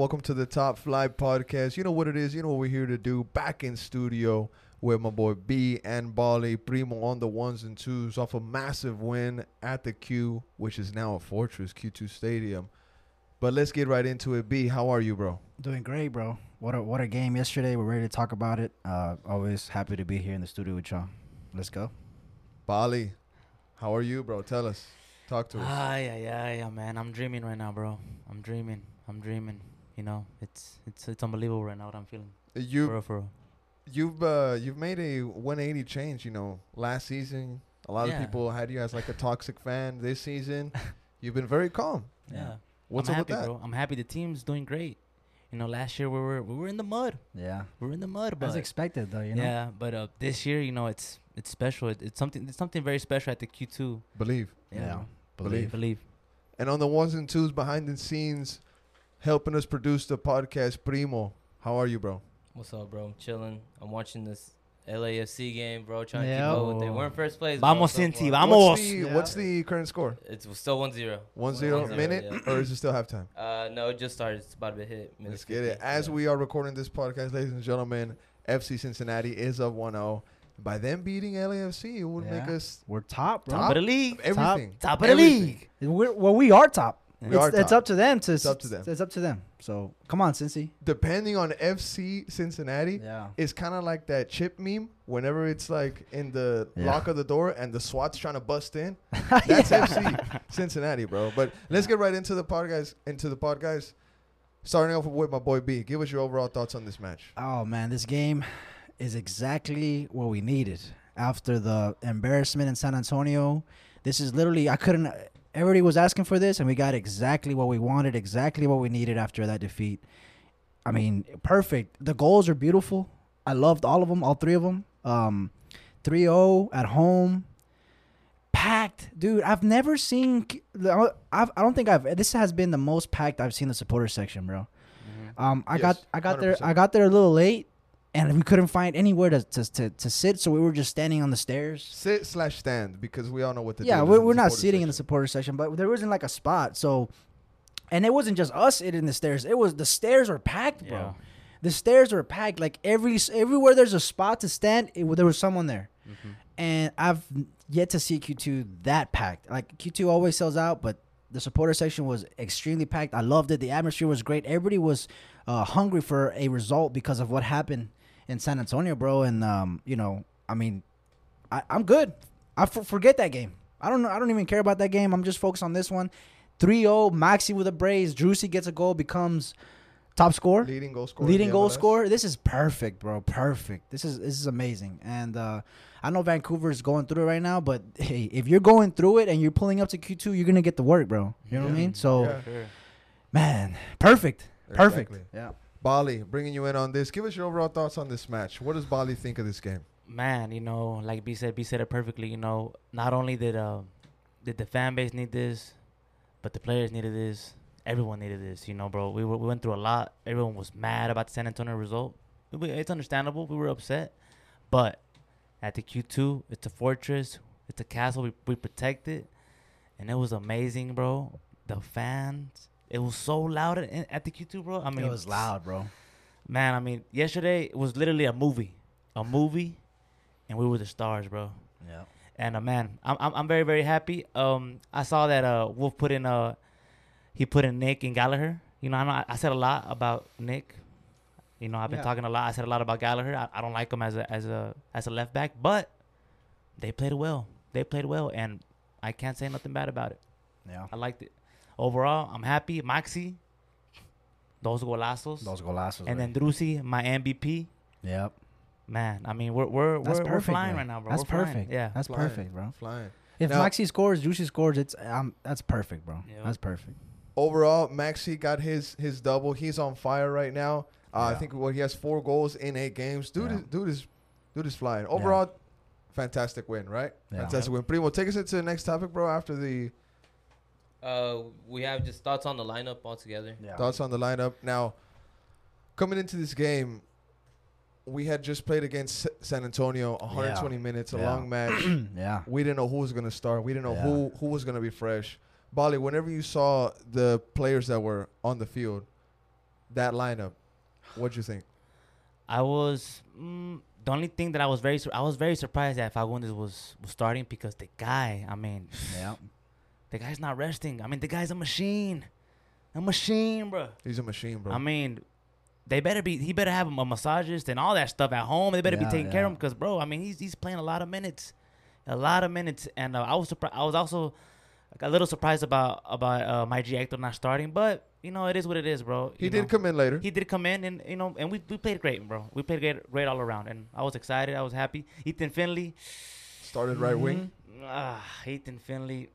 y'all? Welcome to the Top Flight Podcast. You know what it is. You know what we're here to do. Back in studio with my boy B and Bali Primo on the ones and twos off a massive win at the Q, which is now a Fortress Q2 Stadium. But let's get right into it. B, how are you, bro? Doing great, bro. What a what a game yesterday. We're ready to talk about it. Uh, always happy to be here in the studio with y'all. Let's go. Bali, how are you, bro? Tell us. Talk to us. Ay, yeah, yeah, yeah, man. I'm dreaming right now, bro. I'm dreaming. I'm dreaming. You know, it's it's it's unbelievable right now what I'm feeling. For You real, for real. you've uh, you've made a 180 change. You know, last season a lot Yeah. of people had you as like a toxic fan. This season, you've been very calm. Yeah. What's I'm up happy, with that? bro. I'm happy the team's doing great. You know, last year we were we were in the mud. Yeah. We were in the mud, but As expected, though. You know. yeah, but uh, this year, you know, it's it's special. It, it's something it's something very special at the Q2. Believe. Yeah. bro. Believe. Believe. And on the ones and twos behind the scenes, helping us produce the podcast, Primo. How are you, bro? What's up, bro? I'm chilling. I'm watching this LAFC game, bro. Trying to Yeah. keep up with it. We're in first place. bro, Vamos, so Cinti, far. vamos. What's the, Yeah. what's the current score? It's still 1 0. 1 0 minute, yeah. or is it still halftime? Uh, no, it just started. It's about to be hit. minute Let's get it. As yeah. we are recording this podcast, ladies and gentlemen, FC Cincinnati is up 1 0. By them beating LAFC, it would make us We're top, bro. Top of the league. everything. Top of the Everything. league. We're, well, we are top. We it's, it's up to them to. It's up to them. It's up to them. So come on, Cincy. Depending on FC Cincinnati, Yeah. it's kind of like that chip meme whenever it's like in the Yeah. lock of the door and the SWAT's trying to bust in. That's FC Cincinnati, bro. But let's get right into the pod, guys. Into the pod, guys. Starting off with my boy B. Give us your overall thoughts on this match. Oh man, this game is exactly what we needed after the embarrassment in San Antonio. This is literally I couldn't. Everybody was asking for this, and we got exactly what we wanted, exactly what we needed after that defeat. I mean, perfect. The goals are beautiful. I loved all of them, all three of them. Um, 3-0 at home, packed, dude. I've never seen. I've, I don't think I've. This has been the most packed I've seen the supporter section, bro. Mhm. Um, I Yes, got I got there 100%. I got there a little late, and we couldn't find anywhere to, to to to sit, so we were just standing on the stairs. Sit slash stand because we all know what the yeah, deal is we're, we're not supporter sitting in the supporter section, but there wasn't like a spot. So, and it wasn't just us sitting in the stairs. It was the stairs were packed, bro. Yeah. The stairs were packed. Like every everywhere there's a spot to stand, it, there was someone there. Mhm. And I've yet to see Q2 that packed. Like Q2 always sells out, but the supporter section was extremely packed. I loved it. The atmosphere was great. Everybody was uh, hungry for a result because of what happened in San Antonio, bro. And um, you know, I mean, I, I'm good. I f- forget that game. I don't know. I don't even care about that game. I'm just focused on this one. 3-0, Maxi with a brace. Driussi gets a goal, becomes top scorer leading goal scorer. leading in goal MLS. scorer. This is perfect, bro. Perfect. This is this is amazing. And uh, I know Vancouver is going through it right now, but hey, if you're going through it and you're pulling up to Q2, you're gonna get the work, bro. You know what I mean? So, Yeah. Sure. man, perfect, perfect. Exactly. Yeah. Bali, bringing you in on this. Give us your overall thoughts on this match. What does Bali think of this game? man, you know, like B said, B said it perfectly. You know, not only did uh, did the fan base need this, but the players needed this. Everyone needed this. You know, bro. We were, we went through a lot. Everyone was mad about the San Antonio result. It's understandable. We were upset, but at the Q two, it's a fortress. It's a castle. We we protect it, and it was amazing, bro. The fans. It was so loud at, at the Q two, bro. I mean, it was loud, bro. Man, I mean, yesterday it was literally a movie, a movie, and we were the stars, bro. Yeah. And uh, man, I'm, I'm I'm very very happy. Um, I saw that uh Wolf put in uh he put in Nick and Gallagher. You know, I know I, I said a lot about Nick. You know, I've been Yeah. talking a lot. I said a lot about Gallagher. I, I don't like him as a as a as a left back, but they played well. They played well, and I can't say nothing bad about it. Yeah. I liked it. Overall, I'm happy. Maxi, those golazos, Those golazos. and then Driussi, my MVP. Yep. Man, I mean, we're we're That's we're, we're perfect. flying bro. right now, bro. That's We're flying. perfect. Yeah. That's Flying. perfect, bro. Flying. If Now- Maxi scores, Juicy scores, it's um that's perfect, bro. Yeah. That's perfect. Overall, Maxi got his his double. He's on fire right now. Uh, I think what he has four goals in eight games. Dude, Yeah. is, dude is dude is flying. Overall, fantastic win, right? Yeah. Fantastic win. Primo, take us into the next topic, bro. After the Uh, we have just thoughts on the lineup altogether. Yeah. thoughts on the lineup. Now, coming into this game, we had just played against San Antonio, 120 minutes, a Yeah. long match. yeah. we didn't know who was gonna start. We didn't know Yeah. who who was gonna be fresh. Bali, whenever you saw the players that were on the field, that lineup, what'd you think? I was mm, the only thing that I was very sur- I was very surprised that Fagundez was was starting because the guy, I mean, Yeah. The guy's not resting. I mean, the guy's a machine, a machine, bro. He's a machine, bro. I mean, they better be. He better have a massagist and all that stuff at home. They better Yeah, be taking care of him because, bro. I mean, he's he's playing a lot of minutes, a lot of minutes, and uh, I was surprised. I was also like, a little surprised about about uh, my G Hector not starting, but you know, it is what it is, bro. he You did know? come in later. He did come in, and you know, and we, we played great, bro. We played great, great all around, and I was excited. I was happy. Ethan Finlay, Started right wing. ah, Ethan Finlay.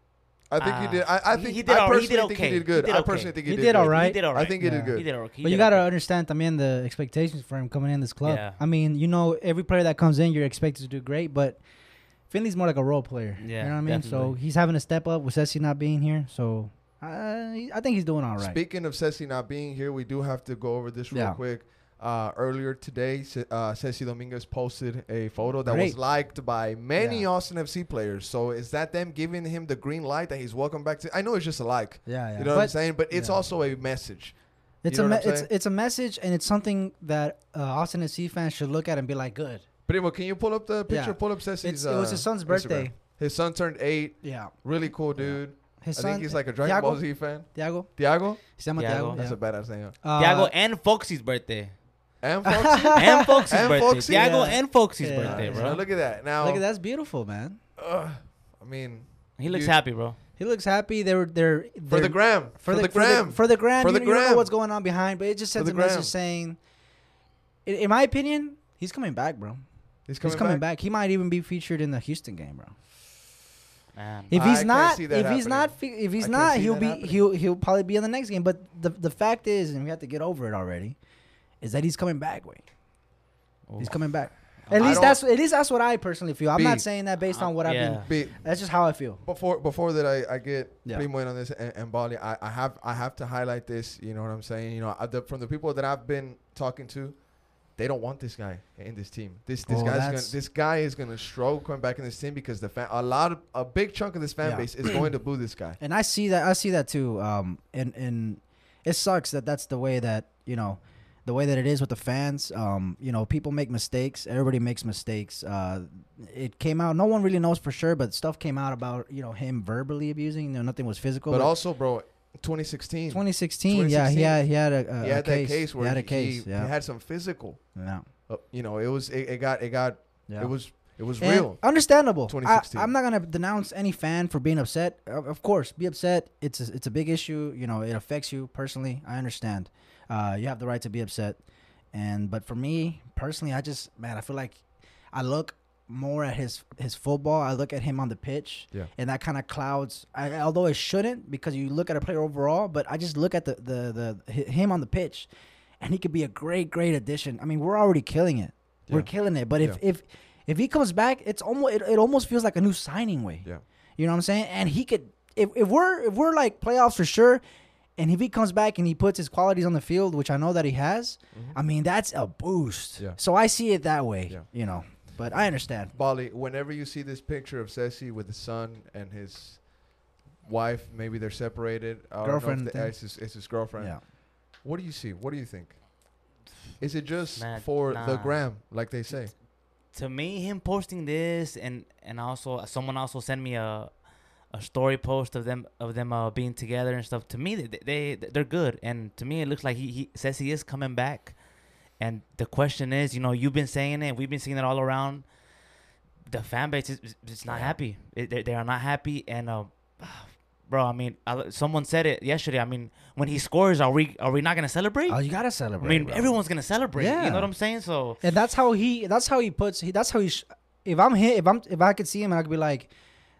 I think he Ah, did. I, I think he did I all- he personally did think he did good. He did I okay. personally think he, He did, did good. all right. He did all right. I think he Yeah. did good. He did all right. He But you did gotta okay. understand, mean, the expectations for him coming in this club. Yeah. I mean, you know, every player that comes in, you're expected to do great, but Finlay's more like a role player. Yeah, you know what I mean. So definitely. he's having to step up with Ceci not being here. So uh, I think he's doing all right. Speaking of Ceci not being here, we do have to go over this real Yeah. quick. Uh, earlier today, Ce- uh, Ceci Dominguez posted a photo that was liked by many Yeah. Austin FC players. So is that them giving him the green light that he's welcome back to? I know it's just a like. yeah, yeah. You know what I'm saying? But it's yeah. also a message. it's you a me- it's it's a message, and it's something that uh, Austin FC fans should look at and be like, good. Primo, can you pull up the picture? Yeah. Pull up Ceci's. It's, it was uh, his son's Instagram. birthday. His son turned eight. Yeah, Really cool dude. his I son. think he's like a Dragon Thiago? Ball Z fan. Thiago. Tiago? Se llama Thiago. Thiago. That's yeah. a badass name. Uh, Thiago and Foxy's birthday. And Foxy? and Foxy's And birthday. Foxy? Thiago Yeah. and Foxy's Yeah. birthday, bro. Now look at that. Now, Look at that's beautiful, man. ugh, I mean, he looks You- happy, bro. He looks happy. They're they're, for they're the gram. For, the, gram. for the gram. For you, the you don't know gram. what's going on behind, but it just For sends the a message gram. saying, in, in my opinion, he's coming back, bro. he's He's coming back. He might even be featured in the Houston game, bro. Man. If I he's can't not, see if that he's not, happening. fe- if he's I can't not, see he'll that be happening. he'll he'll probably be in the next game. But the the fact is, and we have to get over it already, is that he's coming back. Wait, he's coming back. At I least that's at least that's what I personally feel. I'm B. not saying that based on what I've been. Yeah. Be- That's just how I feel. before before that I, I get Yeah. Primo in on this and, and Bali, I, I have I have to highlight this. You know what I'm saying? You know, I, the, from the people that I've been talking to, they don't want this guy in this team. This this Oh, guy's gonna this guy is gonna struggle coming back in this team because the fan a lot of a big chunk of this fan Yeah. base is going to boo this guy. And I see that I see that too. Um, and and it sucks that that's the way that you know, the way that it is with the fans. Um, you know, people make mistakes. Everybody makes mistakes. Uh, it came out. No one really knows for sure, but stuff came out about you know him verbally abusing. You know, nothing was physical. But also, bro, 2016, 2016, yeah, he had he had a, a, he a had case. that case where he had a case. he, yeah, he had some physical. yeah, Uh, you know, it was it, it got it got yeah. it was it was And real. Understandable. I, 2016. I'm not gonna denounce any fan for being upset. Of of course, be upset. It's a, it's a big issue. You know, it affects you personally. I understand. Uh, you have the right to be upset. And but for me personally, I just man, I feel like I look more at his his football. I look at him on the pitch, Yeah. and that kind of clouds. I, although it shouldn't, because you look at a player overall. But I just look at the the the hi- him on the pitch, and he could be a great great addition. I mean, we're already killing it. We're killing it. But if Yeah. if if he comes back, it's almost it, it almost feels like a new signing way. Yeah. You know what I'm saying? And he could if, if we're if we're like playoffs for sure, and if he comes back and he puts his qualities on the field, which I know that he has, mm-hmm. I mean that's a boost. Yeah. So I see it that way. Yeah. You know. But I understand. Bali, whenever you see this picture of Ceci with his son and his wife, maybe they're separated. I don't know if Girlfriend the- thing. it's, his, it's his girlfriend. Yeah. What do you see? What do you think? Is it just Man, for the gram, like they say? to me, him posting this and and also someone also sent me a a story post of them of them uh, being together and stuff. To me, they, they they're good, and to me, it looks like he, he says he is coming back. And the question is, you know, you've been saying it, we've been seeing it all around. The fan base is, is not happy. It, they, they are not happy, and uh, bro, I mean, I, someone said it yesterday. I mean, when he scores, are we are we not gonna celebrate? Oh, you gotta celebrate. I mean, bro. everyone's gonna celebrate. Yeah. You know what I'm saying? So and that's how he that's how he puts he that's how he sh- if i'm hit if i'm if i could see him i could be like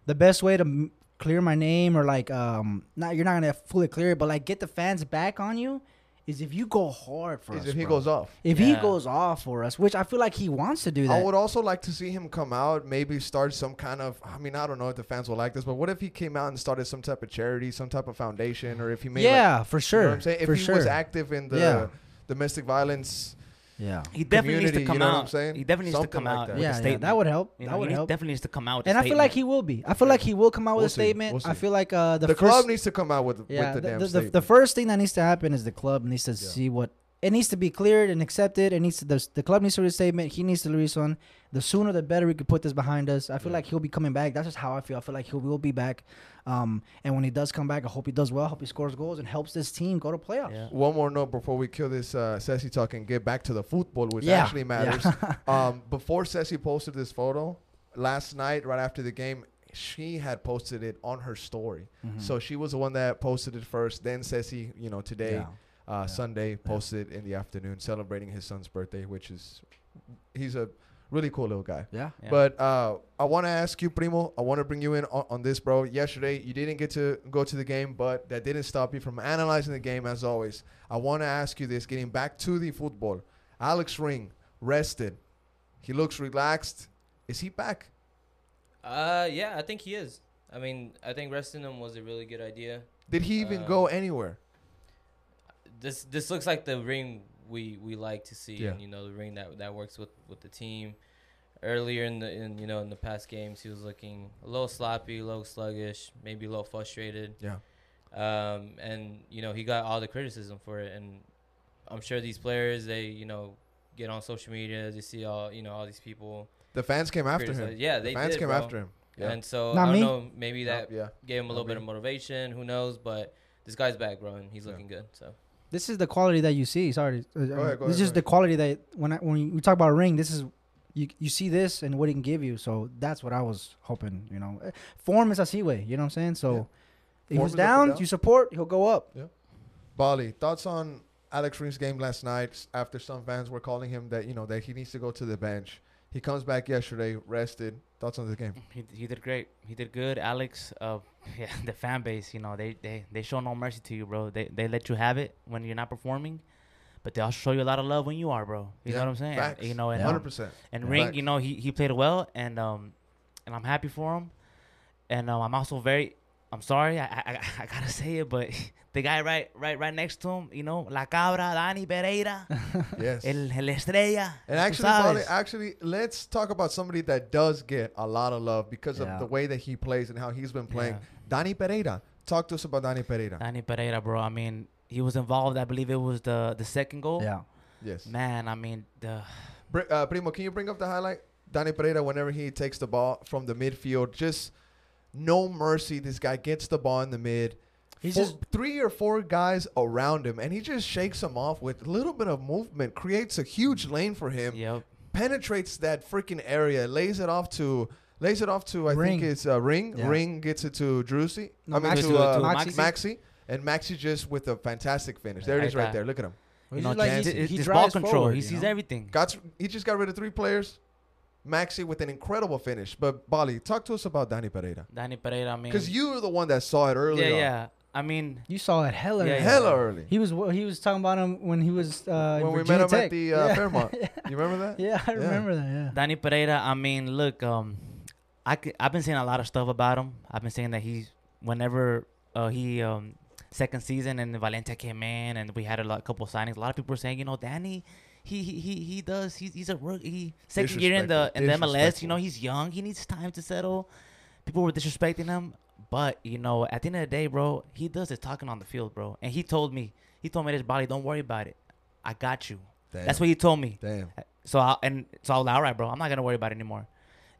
the best way to clear my name or like um not you're not gonna fully clear it but like get the fans back on you is if you go hard for Is us if he bro. goes off. if he goes off for us which i feel like he wants to do that I would also like to see him come out, maybe start some kind of. I mean, I don't know if the fans will like this, but what if he came out and started some type of charity, some type of foundation, or if he made like, yeah for you sure know what I'm saying? If for he sure was active in the Yeah. domestic violence, yeah he definitely needs community, to you come know what out. I'm saying? He definitely needs to come like out that. with yeah, a yeah that would help You that he would needs- help definitely needs to come out. With and a i feel like he will be i feel like he will come out with We'll a see. statement We'll i feel like uh the, the, first club needs to come out with yeah with the, the, damn the, the, statement. the first thing that needs to happen is the club needs to see what it needs to be cleared and accepted. It needs to the, the club needs to release a statement. He needs to release one. The sooner the better we could put this behind us. I feel Yeah. like he'll be coming back. That's just how I feel. I feel like he will be back. Um, and when he does come back, I hope he does well. I hope he scores goals and helps this team go to playoffs. Yeah. One more note before we kill this uh, Ceci talk and get back to the football, which Yeah, actually matters. um, before Ceci posted this photo last night, right after the game, she had posted it on her story. Mhm. So she was the one that posted it first. Then Ceci, you know, today, Yeah. Uh, Yeah. Sunday, posted it in the afternoon, celebrating his son's birthday, which is he's a really cool little guy. Yeah. Yeah. But uh, I want to ask you, Primo. I want to bring you in on, on this, bro. Yesterday, you didn't get to go to the game, but that didn't stop you from analyzing the game as always. I want to ask you this: getting back to the football, Alex Ring rested. He looks relaxed. Is he back? Uh, yeah, I think he is. I mean, I think resting him was a really good idea. Did he even Uh, go anywhere? This this looks like the ring we we like to see, Yeah. and you know the ring that that works with with the team. Earlier in the in you know in the past games, he was looking a little sloppy, a little sluggish, maybe a little frustrated. Yeah. Um, and you know he got all the criticism for it, and I'm sure these players they you know get on social media, they see all you know all these people. The fans came after him. Yeah, The they fans did, came bro. after him. Yeah. And so Not I don't me. know, maybe No, that yeah. gave him a Not little bit me. of motivation. Who knows? But this guy's back, bro, and he's Yeah. looking good. So This is the quality that you see. Sorry, uh, ahead, go this ahead, is just the quality that when I, when we talk about ring, this is you you see this and what it can give you. So that's what I was hoping. You know, Uh, form is así way. You know what I'm saying? So Yeah. if he's is down, down. you support, he'll go up. Yeah. Bali, thoughts on Alex Ring's game last night after some fans were calling him that, you know, that he needs to go to the bench. He comes back yesterday, rested. Thoughts on the game? He, he did great. He did good. Alex, uh, yeah, the fan base, you know, they, they, they show no mercy to you, bro. They they let you have it when you're not performing, but they also show you a lot of love when you are, bro. You Yeah, know what I'm saying? Facts. You know, and Yeah. um, 100%. and Yeah. Ring, Facts. you know, he, he played well, and um, and I'm happy for him, and um, I'm also very, I'm sorry, I, I, I gotta say it, but the guy right right right next to him, you know, La Cabra, Dani Pereira, Yes. el, el Estrella. And actually, Bali, actually, let's talk about somebody that does get a lot of love because Yeah. of the way that he plays and how he's been playing. Yeah. Dani Pereira. Talk to us about Dani Pereira. Dani Pereira, bro. I mean, he was involved. I believe it was the the second goal. Yeah. Yes. Man, I mean, the Br- uh, Primo, can you bring up the highlight? Dani Pereira, whenever he takes the ball from the midfield, just no mercy. This guy gets the ball in the mid. He's Four- just three or four guys around him, and he just shakes them off with a little bit of movement, creates a huge lane for him, yep. penetrates that freaking area, lays it off to lays it off to I Ring. think it's uh, Ring. Yeah. Ring gets it to Driussi. No, I mean Maxi. to, To- uh, to Maxi. Maxi. And Maxi just with a fantastic finish. There it is, right there. Look at him. he's You know, just like Chance- just, he's- he his ball control. forward, he sees know? everything. Got he just got rid of three players. Maxi with an incredible finish. But Bali, talk to us about Dani Pereira. Dani Pereira. I mean, Because you were the one that saw it earlier. yeah, on. yeah. I mean, You saw it hella. Yeah, early. yeah. Hella early. He was he was talking about him when he was uh, in when we Virginia met him Tech. at the uh, yeah. Fairmont. You remember that? yeah, I Yeah. remember that. Yeah. Dani Pereira. I mean, look, um, I could, I've been saying a lot of stuff about him. I've been saying that he's whenever uh, he um second season and Valencia came in and we had a lot, couple signings. A lot of people were saying, you know, Danny. He, he, he, he does he's, he's a rookie he second year in the in the MLS you know he's young he needs time to settle people were disrespecting him but you know at the end of the day bro he does his talking on the field bro and he told me he told me this body don't worry about it I got you Damn. that's what he told me Damn. so I, and so I was like, all right, bro, I'm not gonna worry about it anymore.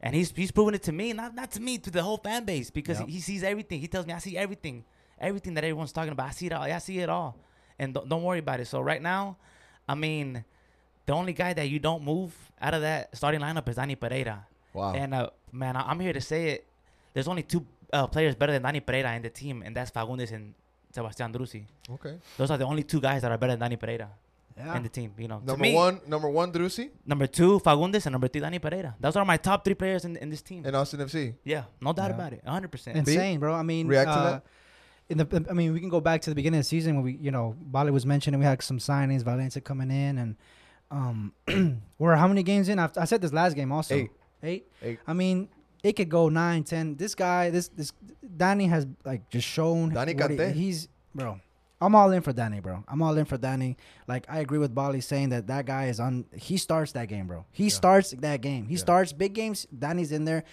And he's he's proven it to me, not not to me, to the whole fan base because Yep. he, he sees everything. He tells me I see everything, everything that everyone's talking about. I see it all. I see it all, and don't, don't worry about it. So right now, I mean, the only guy that you don't move out of that starting lineup is Dani Pereira. Wow. And uh, man, I, I'm here to say it. There's only two uh, players better than Dani Pereira in the team, and that's Fagundez and Sebastian Driussi. okay. Those are the only two guys that are better than Dani Pereira Yeah. in the team. You know, Number me, one, number one, Driussi Number two, Fagundez, and number three, Dani Pereira. Those are my top three players in, in this team. in Austin FC. yeah, no doubt Yeah. about it. 100%. Insane, bro. I mean, React to uh, that? In the, I mean, we can go back to the beginning of the season when we, you know, Bali was mentioning we had some signings, Valencia coming in, and um, we're how many games in? I've, I said this last game also. Eight. Eight. Eight. I mean, it could go nine, ten. This guy, this this Danny has like just shown. Danny what he- he's bro. I'm all in for Danny, bro. I'm all in for Danny. Like I agree with Bali saying that that guy is on. He starts that game, bro. He starts that game. He Yeah. starts big games. Danny's in there.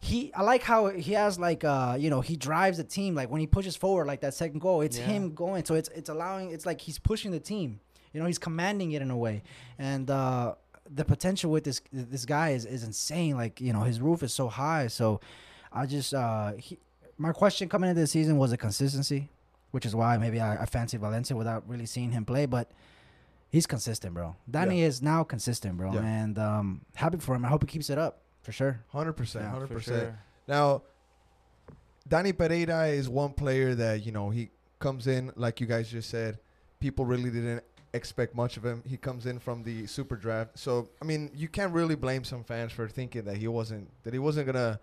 He, I like how he has like, uh, you know, he drives the team. Like when he pushes forward, like that second goal, it's Yeah. him going. So it's it's allowing. It's like he's pushing the team. You know, he's commanding it in a way, and uh, the potential with this this guy is, is insane. Like you know, his roof is so high. So I just uh, he, my question coming into the season was a consistency, which is why maybe I, I fancied Valencia without really seeing him play, but. He's consistent, bro. Danny is now consistent, bro, Yeah. and um, happy for him. I hope he keeps it up for sure. Hundred percent, Yeah, hundred For percent. sure. Now, Dani Pereira is one player that you know he comes in like you guys just said. People really didn't expect much of him. He comes in from the super draft, so I mean you can't really blame some fans for thinking that he wasn't that he wasn't gonna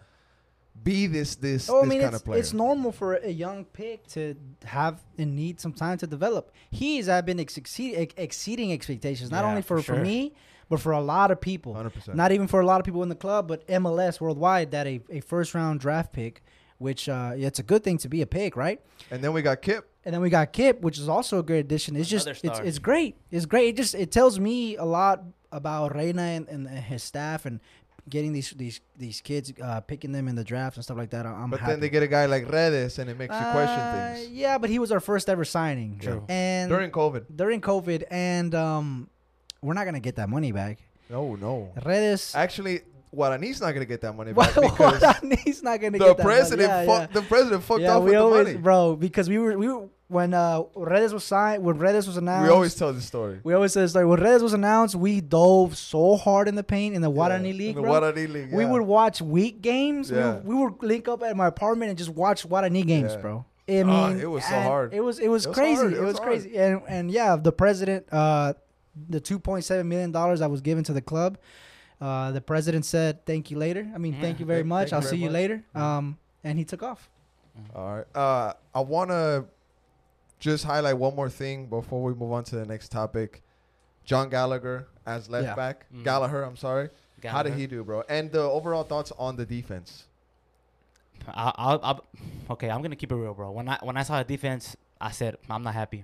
be this this, Oh, I mean, kind it's, of player. it's normal for a young pick to have and need some time to develop. He's uh, been ex- exceed, ex- exceeding expectations, not Yeah, only for, for for me, but for a lot of people. Hundred percent. Not even for a lot of people in the club, but MLS worldwide that a, a first round draft pick, which uh, it's a good thing to be a pick, right? And then we got Kip. And then we got Kip, which is also a great addition. It's just it's it's great. It's great. It just it tells me a lot about Reyna and, and his staff and getting these these these kids uh, picking them in the draft and stuff like that. I- I'm But happy. then they get a guy like Redes, and it makes you question Uh, things. Yeah, but he was our first ever signing. True. And During COVID. during COVID, and um, we're not gonna get that money back. No, no. Redes. Actually, Guarani's not gonna get that money back because he's not gonna the get that president money. Yeah, fucked the president fucked yeah, off we with always, the money. bro, because we were we were when uh Redes was signed when Redes was announced. We always tell the story. we always say this story. When Redes was announced, we dove so hard in the paint in the Guarani Yeah, League, in the bro. Guarani League. We would watch week games. Yeah. We, would, we would link up at my apartment and just watch Guarani games, Yeah. bro. I mean, Ah, it was so hard. It was it was It was crazy. It, It was, was crazy. And and yeah, the president, uh, the two point seven million dollars that was given to the club, uh, the president said, "Thank you later." I mean, Yeah. thank you very much. thank I'll very see you much. later. Yeah. Um, and he took off. All right. Uh, I want to just highlight one more thing before we move on to the next topic. Jon Gallagher as left Yeah. back. Mhm. Gallagher, I'm sorry. How did he do, bro? And the overall thoughts on the defense. I, I'll, I'll, okay, I'm gonna keep it real, bro. When I when I saw the defense, I said I'm not happy.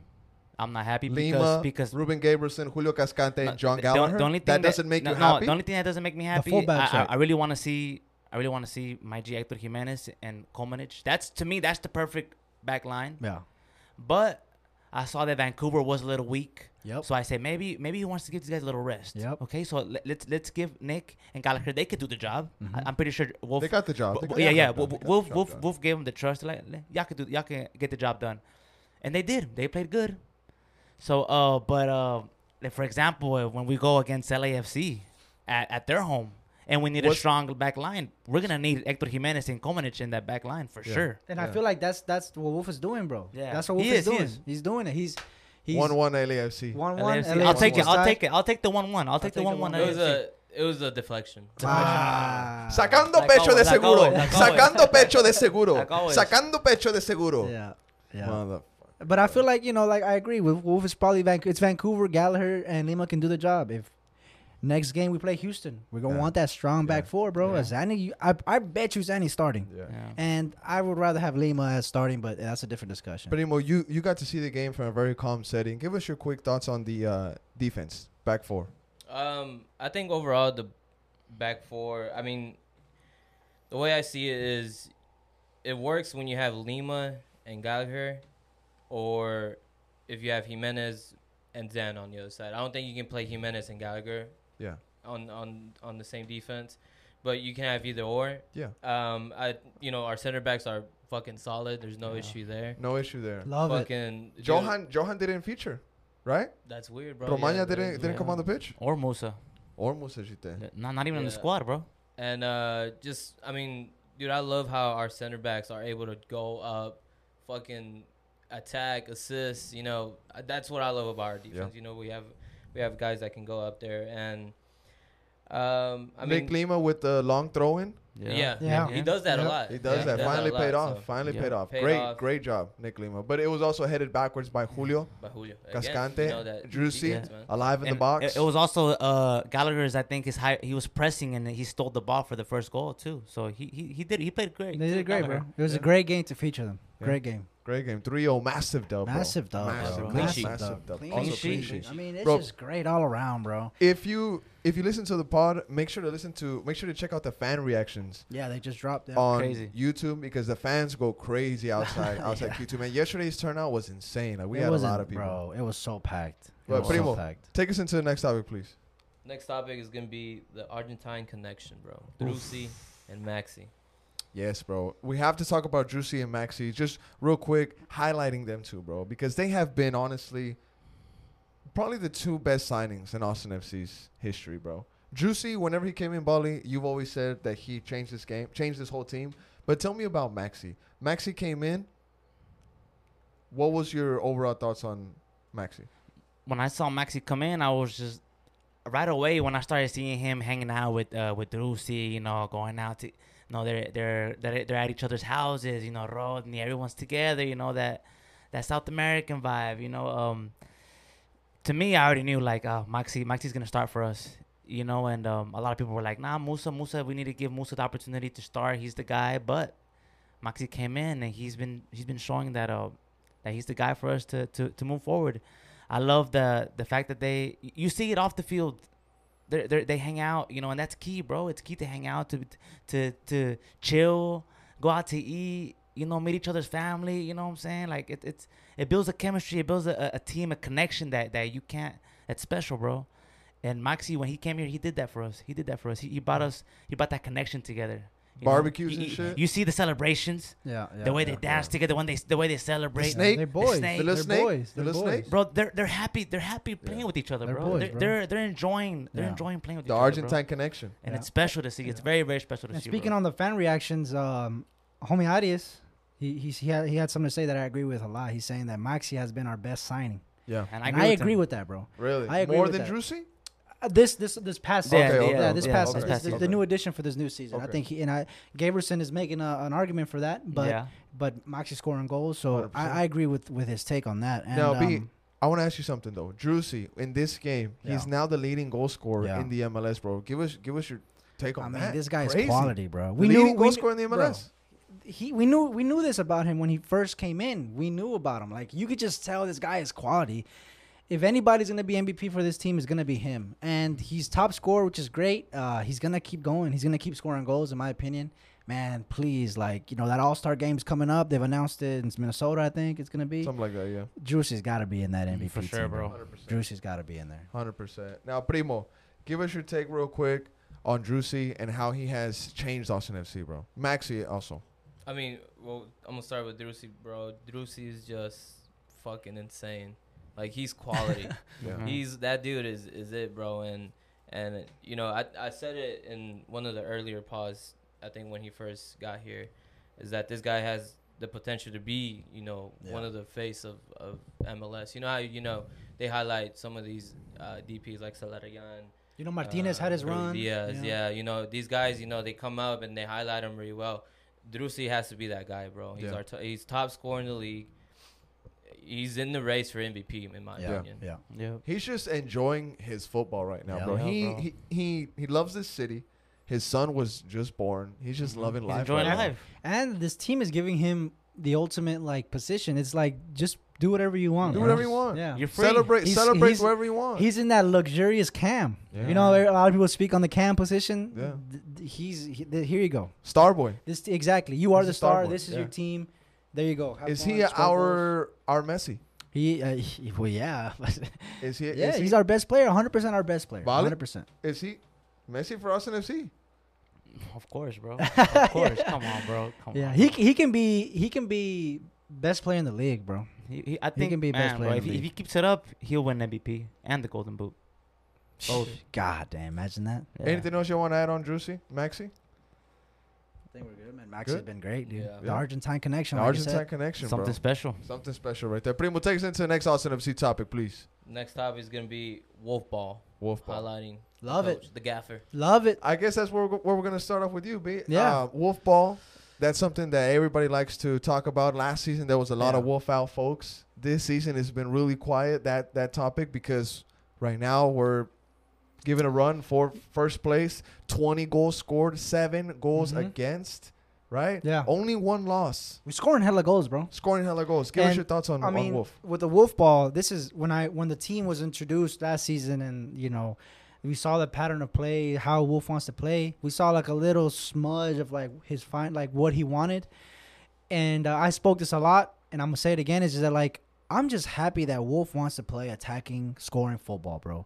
I'm not happy Lima, because because Ruben Gabrielsen, Julio Cascante, No, and Jon Gallagher. The, only thing that doesn't make no, you no, happy. the only thing that doesn't make me happy. fullbacks, I, I. I really want to see. I really want to see my G Hector Jimenez and Kolmanic. That's to me. That's the perfect back line. Yeah. But I saw that Vancouver was a little weak. Yep. So I said maybe maybe he wants to give these guys a little rest. Yep. Okay, so let, let's let's give Nick and Gallagher. They could do the job. Mhm. I, I'm pretty sure Wolf. they got the job. Wo- They wo- got yeah, the yeah. Wolf, done. They got the Wolf, Wolf. Wolf gave them the trust. Like, y'all could do, y'all can get the job done, and they did. They played good. So, uh, but uh, like for example, uh, when we go against LAFC at, at their home, and we need a strong back line, we're gonna need Hector Jimenez and Kolmanic in that back line for Yeah. sure. And Yeah. I feel like that's that's what Wolf is doing, bro. Yeah. That's what Wolf He is, is, he doing. is. He's doing it. He's he's One one LAFC. one one. LAFC. LA I'll take it. I'll take it. I'll take the one one. I'll take the take the one one. one- It was a it was a deflection. Ah. Sacando Like pecho de always, like seguro. always, like always. Sacando pecho de seguro. Like. Sacando pecho de seguro. Yeah. Yeah. Mother- But I feel like you know, like I agree with Wolf. Is probably Van- it's Vancouver, Gallagher, and Lima can do the job. If next game we play Houston, we're gonna Yeah. want that strong back four, bro. Yeah. Zanny, you, I I bet you Zanny starting, Yeah. Yeah. and I would rather have Lima as starting, but that's a different discussion. But Primo, you, you got to see the game from a very calm setting. Give us your quick thoughts on the uh, defense, back four. Um, I think overall the back four. I mean, the way I see it is, it works when you have Lima and Gallagher, or if you have Jimenez and Zen on the other side. I don't think you can play Jimenez and Gallagher Yeah. on on on the same defense, but you can have either or. Yeah. Um, I you know our center backs are fucking solid. There's no Yeah. issue there. No issue there. Love it. fucking Johan Johan didn't feature, right? That's weird, bro. Romaña Yeah, didn't didn't come on the pitch. Or Musa. Or Moussa Djitté. Not not even in the squad, bro. And uh, just, I mean, dude, I love how our center backs are able to go up, fucking attack, assist. You know, Uh, that's what I love about our defense. You know, we have we have guys that can go up there, and um, I Nick mean, Lima with the long throw in. yeah, Yeah. he does that Yeah. a lot. He does Yeah, that. does Finally a lot, paid so- off. Finally Yeah. paid off. Paid great, off. great job, Nick Lima. But it was also headed backwards by Julio By Julio. Cascante, you know that Juicy, alive in the box. It, it was also uh, Gallagher's. I think his high. He was pressing and he stole the ball for the first goal too. So he he, he did. He played great. They did great, bro. It was a great game to feature them. Yeah. Great game. Great game. 3-0. Massive dub. Massive dub, Massive, bro. Clean Massive sheet. Massive dub. dub. Clean Also sheet. clean Clean sheet. I mean, it's Bro. just great all around, bro. If you if you listen to the pod, make sure to listen to make sure to check out the fan reactions Yeah, they just dropped that. on Crazy. YouTube because the fans go crazy outside outside Yeah. Q2. Man, yesterday's turnout was insane. Like we it had a lot of people. bro. It was so packed. It But was so Primo, packed. Take us into the next topic, please. Next topic is gonna be the Argentine connection, bro. Driussi and Maxi. Yes, bro. We have to talk about Juicy and Maxi. Just real quick, highlighting them too, bro, because they have been honestly probably the two best signings in Austin FC's history, bro. Juicy, whenever he came in Bali, you've always said that he changed this game, changed this whole team. But tell me about Maxi. Maxi came in. What was your overall thoughts on Maxi? when I saw Maxi come in, I was just right away when I started seeing him hanging out with uh, with Driussi, you know, going out to, you know, they're they're they're at each other's houses, you know, Rodney, everyone's together, you know that that South American vibe, you know. Um, to me, I already knew like uh, Maxi Maxi's gonna start for us, you know, and um, a lot of people were like, Nah, Musa, Musa, we need to give Musa the opportunity to start. He's the guy, but Maxi came in and he's been he's been showing that uh that he's the guy for us to to to move forward. I love the the fact that they you see it off the field. They they they hang out, you know, and that's key, bro. It's key to hang out, to to to chill, go out to eat, you know, meet each other's family. You know what I'm saying? Like it, it's it builds a chemistry, it builds a, a team, a connection that that you can't. That's special, bro. And Maxi, when he came here, he did that for us. He did that for us. He, he brought mm. us. He brought that connection together. You know? Barbecues You- and you- shit? You see the celebrations, Yeah, yeah. the way yeah, they dance together, when they the way they celebrate. snake? They're boys. snake. The little snake? boys. The little snake? bro they're they're happy they're happy playing Yeah. with each other They're bro. boys, they're, bro. they're they're enjoying they're Yeah. enjoying playing with The each other, The Argentine bro. connection. and Yeah. it's special to see it's very very special to And see speaking bro. on the fan reactions, um, homie Arias, he he's, he had he had something to say that I agree with a lot. He's saying that Maxi has been our best signing, Yeah. and and I I agree, agree, with, with that, bro. Really? I agree More than that. Juicy? Uh, this this this past Yeah, season. okay, yeah, okay, this okay, past okay, season. past the, the new addition for this new season. I think he and I Gaverson is making a, an argument for that, but yeah but Maxi scoring goals, so I, I agree with with his take on that. And, Now, B, um, I want to ask you something though. Juicy in this game, he's now the leading goal scorer Yeah. in the MLS, bro. Give us give us your take on I mean, that. this guy's Crazy. quality, bro. We leading knew goal we, scorer in the bro, MLS. he we knew we knew this about him when he first came in. We knew about him. Like you could just tell this guy is quality. If anybody's gonna be MVP for this team, it's gonna be him. And he's top scorer, which is great. Uh, he's gonna keep going. He's gonna keep scoring goals, in my opinion. Man, please, like you know that All Star game's coming up. They've announced it in Minnesota. I think it's gonna be. Something like that, yeah. Juicy's got to be in that MVP For sure, team, bro. 100%. Juicy's got to be in there. 100%. Now, Primo, give us your take real quick on Juicy and how he has changed Austin FC, bro. Maxi also. I mean, well, I'm gonna start with Driussi, bro. Driussi is just fucking insane. Like he's quality. Yeah. He's that dude is is it, bro. And and you know, I I said it in one of the earlier pods. I think when he first got here, is that this guy has the potential to be, you know, one of the face of of MLS. You know how you know they highlight some of these uh, DPs like Salarian. You know, Martinez uh, had his run. Diaz, you know. yeah. You know these guys. You know they come up and they highlight him really well. Driussi has to be that guy, bro. He's Yeah. our to- he's top scorer in the league. He's in the race for MVP, in my Yeah, opinion. yeah. yeah He's just enjoying his football right now, Yeah. bro. Yeah, he, bro. he he he loves this city. His son was just born. He's just Mhm. loving He's life. enjoying right now. life And this team is giving him the ultimate like position. It's like just do whatever you want. Do whatever you want. Yeah. you're free Celebrate He's- celebrate he's- wherever you want. He's in that luxurious cam. Yeah. You know, a lot of people speak on the cam position. Yeah. Th- th- He's he, th- here. You go. Starboy. This exactly. You are the star star. boy, This is yeah. your team. There you go. Have Is he score goals. our our Messi? He, uh, he well, yeah, Is he? yeah. is he, He's our best player. 100 percent our best player. 100 percent. Is he Messi for Austin FC? of course bro of course come on bro come on. Yeah, on he bro. c- he can be he can be best player in the league, bro. He, he, I he can be best player bro, in if, the he, if he keeps it up he'll win MVP and the Golden Boot Both. God damn, imagine that. Yeah. Anything else you want to add on Juicy, Maxi? I think we're good, man. Max has been great, dude. Yeah. The Yeah. Argentine connection. The like you Argentine said. connection, something bro. special Something special right there. Primo, take us into the next Austin FC topic, please. Next topic is gonna be Wolf Ball, Wolf ball. highlighting the Love it. the gaffer. Love it. I guess that's where we're, where we're gonna start off with you, B. Yeah. Uh, wolf ball. That's something that everybody likes to talk about. Last season there was a lot Yeah. of wolf out folks. This season has been really quiet that that topic because right now we're giving a run for first place. Twenty goals scored, seven goals Mhm. against. right? Yeah. Only one loss. We're scoring hella goals, bro. Scoring hella goals. Give us your thoughts on, I on mean, Wolf. with the Wolf ball, this is when I when the team was introduced last season, and you know, we saw the pattern of play, how Wolf wants to play. We saw like a little smudge of like his find like what he wanted, and uh, I spoke this a lot, and I'm gonna say it again. Is that like I'm just happy that Wolf wants to play attacking, scoring football, bro.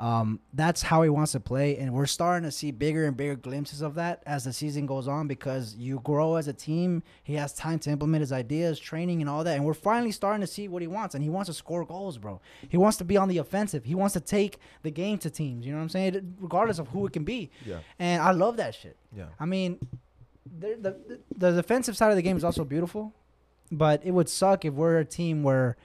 Um, that's how he wants to play, and we're starting to see bigger and bigger glimpses of that as the season goes on because you grow as a team. He has time to implement his ideas, training, and all that, and we're finally starting to see what he wants. And he wants to score goals, bro. He wants to be on the offensive. He wants to take the game to teams. You know what I'm saying? Regardless of who it can be, Yeah. and I love that shit. Yeah. I mean, the, the the defensive side of the game is also beautiful, but it would suck if we're a team where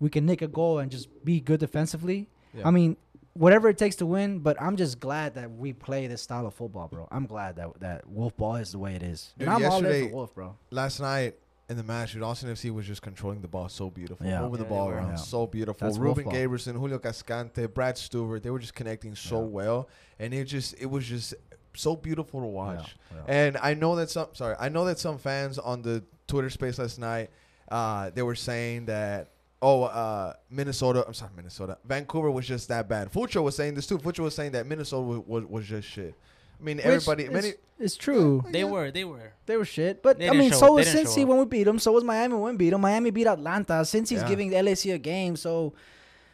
we can nick a goal and just be good defensively. Yeah. I mean, whatever it takes to win. But I'm just glad that we play this style of football, bro. I'm glad that that Wolf ball is the way it is. Dude, and I'm all in yesterday- for Wolf, bro. last night in the match, dude, Austin FC was just controlling the ball so beautiful. Yeah. Over the Yeah, they ball were. around. Yeah. So beautiful. That's Ruben Wolf ball. Gabrielsen, Julio Cascante, Brad Stewart, they were just connecting so Yeah. well. And it just it was just so beautiful to watch. Yeah, yeah. And I know that some sorry, I know that some fans on the Twitter space last night, uh, they were saying that oh uh, Minnesota I'm sorry, Minnesota. Vancouver was just that bad. Fucho was saying this too. Fucho was saying that Minnesota was, was, was just shit. I mean, Which everybody is- many it's true. They were, they were. They were shit, but They I mean, show- so was didn't Cincy when we beat them. So was Miami when we beat them. Miami beat Atlanta. Since he's Yeah. giving LAC a game, so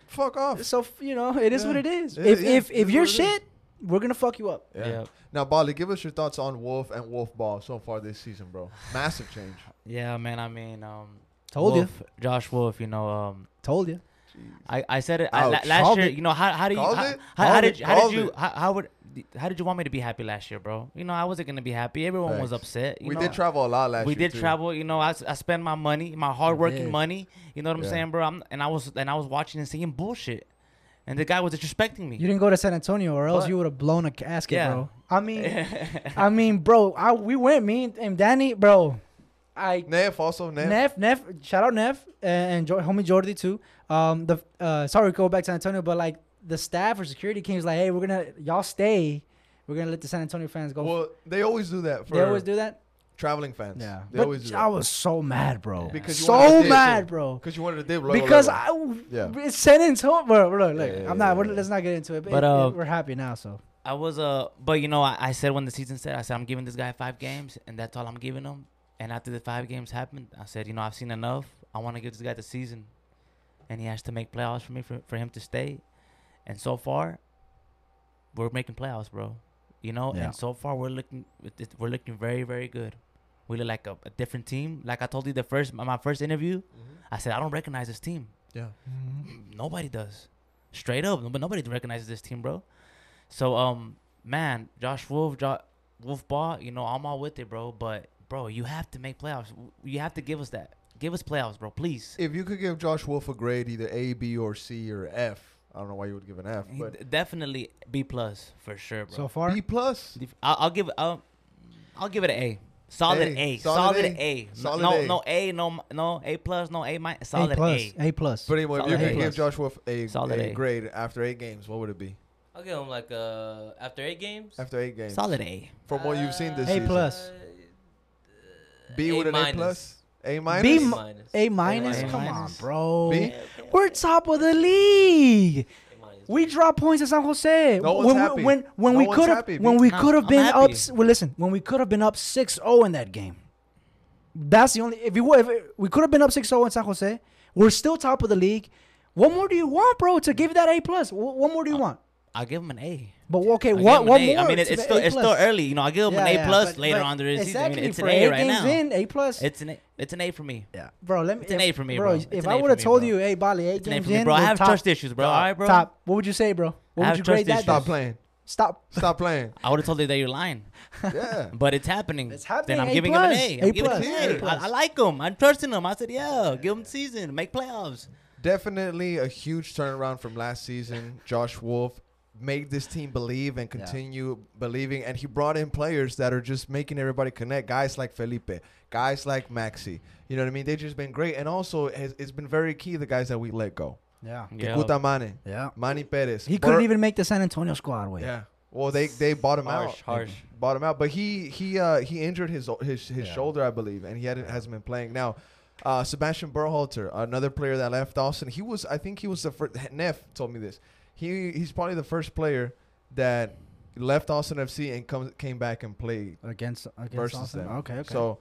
fuck off. so you know it is Yeah. what it is. It if yeah. if if you're what it is. shit, we're gonna fuck you up. Yeah. Yeah. Now, Bali, give us your thoughts on Wolf and Wolf Ball so far this season, bro. Massive change. Yeah, man. I mean, um, Told Wolf, Josh Wolff. You know, um, Told you. I, I said it I, Ouch. last Called year. it. You know how how do you Called how, it. how, how Called did it. you how Called did you it. how, how would how did you want me to be happy last year, bro? You know I wasn't gonna be happy. Everyone was Facts. upset. You we know? did travel a lot last year. we year. did too. travel. You know, I, s- I spent my money, my hardworking did. money. You know what I'm Yeah. saying, bro? I'm, and I was and I was watching and seeing bullshit, and the guy was disrespecting me. You didn't go to San Antonio, or else But- you would have blown a casket, Yeah. bro. I mean, I mean, bro, I, we went. Me and- and Danny, bro. I Neff also Neff. Neff, Neff, shout out Neff and, and jo- homie Jordy too. Um, the uh, sorry, go back to San Antonio, but like the staff or security came was like, hey, we're gonna y'all stay. We're gonna let the San Antonio fans go. Well, they always do that for they always do that. traveling fans. Yeah, they but always do I that. was so mad, bro. Because you wanted to so dip, mad, too. bro. Because you wanted to dip. luego, Because luego. I, Yeah. it's San Antonio, bro. Look, look, Yeah, yeah, I'm not. yeah, we're- Let's not get into it. But, But, it- uh, it- we're happy now. So I was uh, but you know, I, I said when the season started, I said I'm giving this guy five games, and that's all I'm giving him. And after the five games happened, I said, you know, I've seen enough. I want to give this guy the season, and he has to make playoffs for me for, for him to stay. And so far, we're making playoffs, bro. You know, Yeah. and so far we're looking we're looking very very good. We look like a, a different team. Like I told you the first my first interview, I said I don't recognize this team. Yeah. Nobody does. Straight up, but nobody recognizes this team, bro. So, um, man, Josh Wolff, jo- Wolf Ball, you know, I'm all with it, bro. But, bro, you have to make playoffs. You have to give us that. Give us playoffs, bro, please. If you could give Josh Wolff a grade, either A, B, or C, or F, I don't know why you would give an F, but d- definitely B plus for sure, bro. so far, B plus. I'll, I'll give it. I'll, I'll give it an A. Solid A. A. Solid Solid, A. A. Solid no, A. no A. No, no A plus. No A minus. A Solid plus, A. A plus. But anyway, if you could give Josh Wolff a, Solid a A. grade after eight games, what would it be? I'll give him like uh after eight games. After eight games. Solid A. From what you've seen this A season. plus. B A with an A plus? A minus? B A minus. A minus. A Come on, bro. B? We're top of the league. We dropped points at San Jose. No one's when, happy. we- when when No we could have when we Nah, could have been up. happy. s- Well, listen, when we could have been up 6-0 in that game. That's the only. If we were, if we could have been up 6-0 in San Jose. We're still top of the league. What more do you want, bro? To give that A plus? What more do you uh, want? I'll give him an A. But okay, I'll what what A. more? I mean, it, to it's still A it's still early. You know, I'll give him Yeah, an A yeah, plus but- later but on during the season. I mean, it's an A eight right games now. in, A plus. It's an A. It's an A for me. yeah, bro. Let me. It's an A for me, bro. bro. If It's an I A would have told bro. you, hey, Bali, eight It's an A games for me, in, bro. I have top, trust issues, bro. All right, bro. Top. What would you say, bro? What would you grade that? Stop playing. Stop. Stop playing. I would have told you that you're lying, Yeah. but it's happening. It's happening. Then I'm A giving him an plus. A. A I'm giving plus. him A an A. plus. I, I like him. I'm trusting him. I said, yeah, give him season, make playoffs. Definitely a huge turnaround from last season. Josh Wolff made this team believe and Yeah. continue believing, and he brought in players that are just making everybody connect. Guys like Felipe, guys like Maxi. You know what I mean? They've just been great, and also it's, it's been very key the guys that we let go. Yeah. Yeah. Kekuta Manneh, Yeah. Manny Perez. He couldn't even make the San Antonio squad. Wait. Yeah. Well, they they bought him Harsh, out. harsh. Bought him out, but he he uh he injured his his his Yeah. shoulder, I believe, and he hadn't hasn't been playing now. Uh, Sebastian Berhalter, another player that left Austin, he was I think he was the first. Neff told me this. He he's probably the first player that left Austin FC and come, came back and played against against versus Austin? them. Okay, okay. So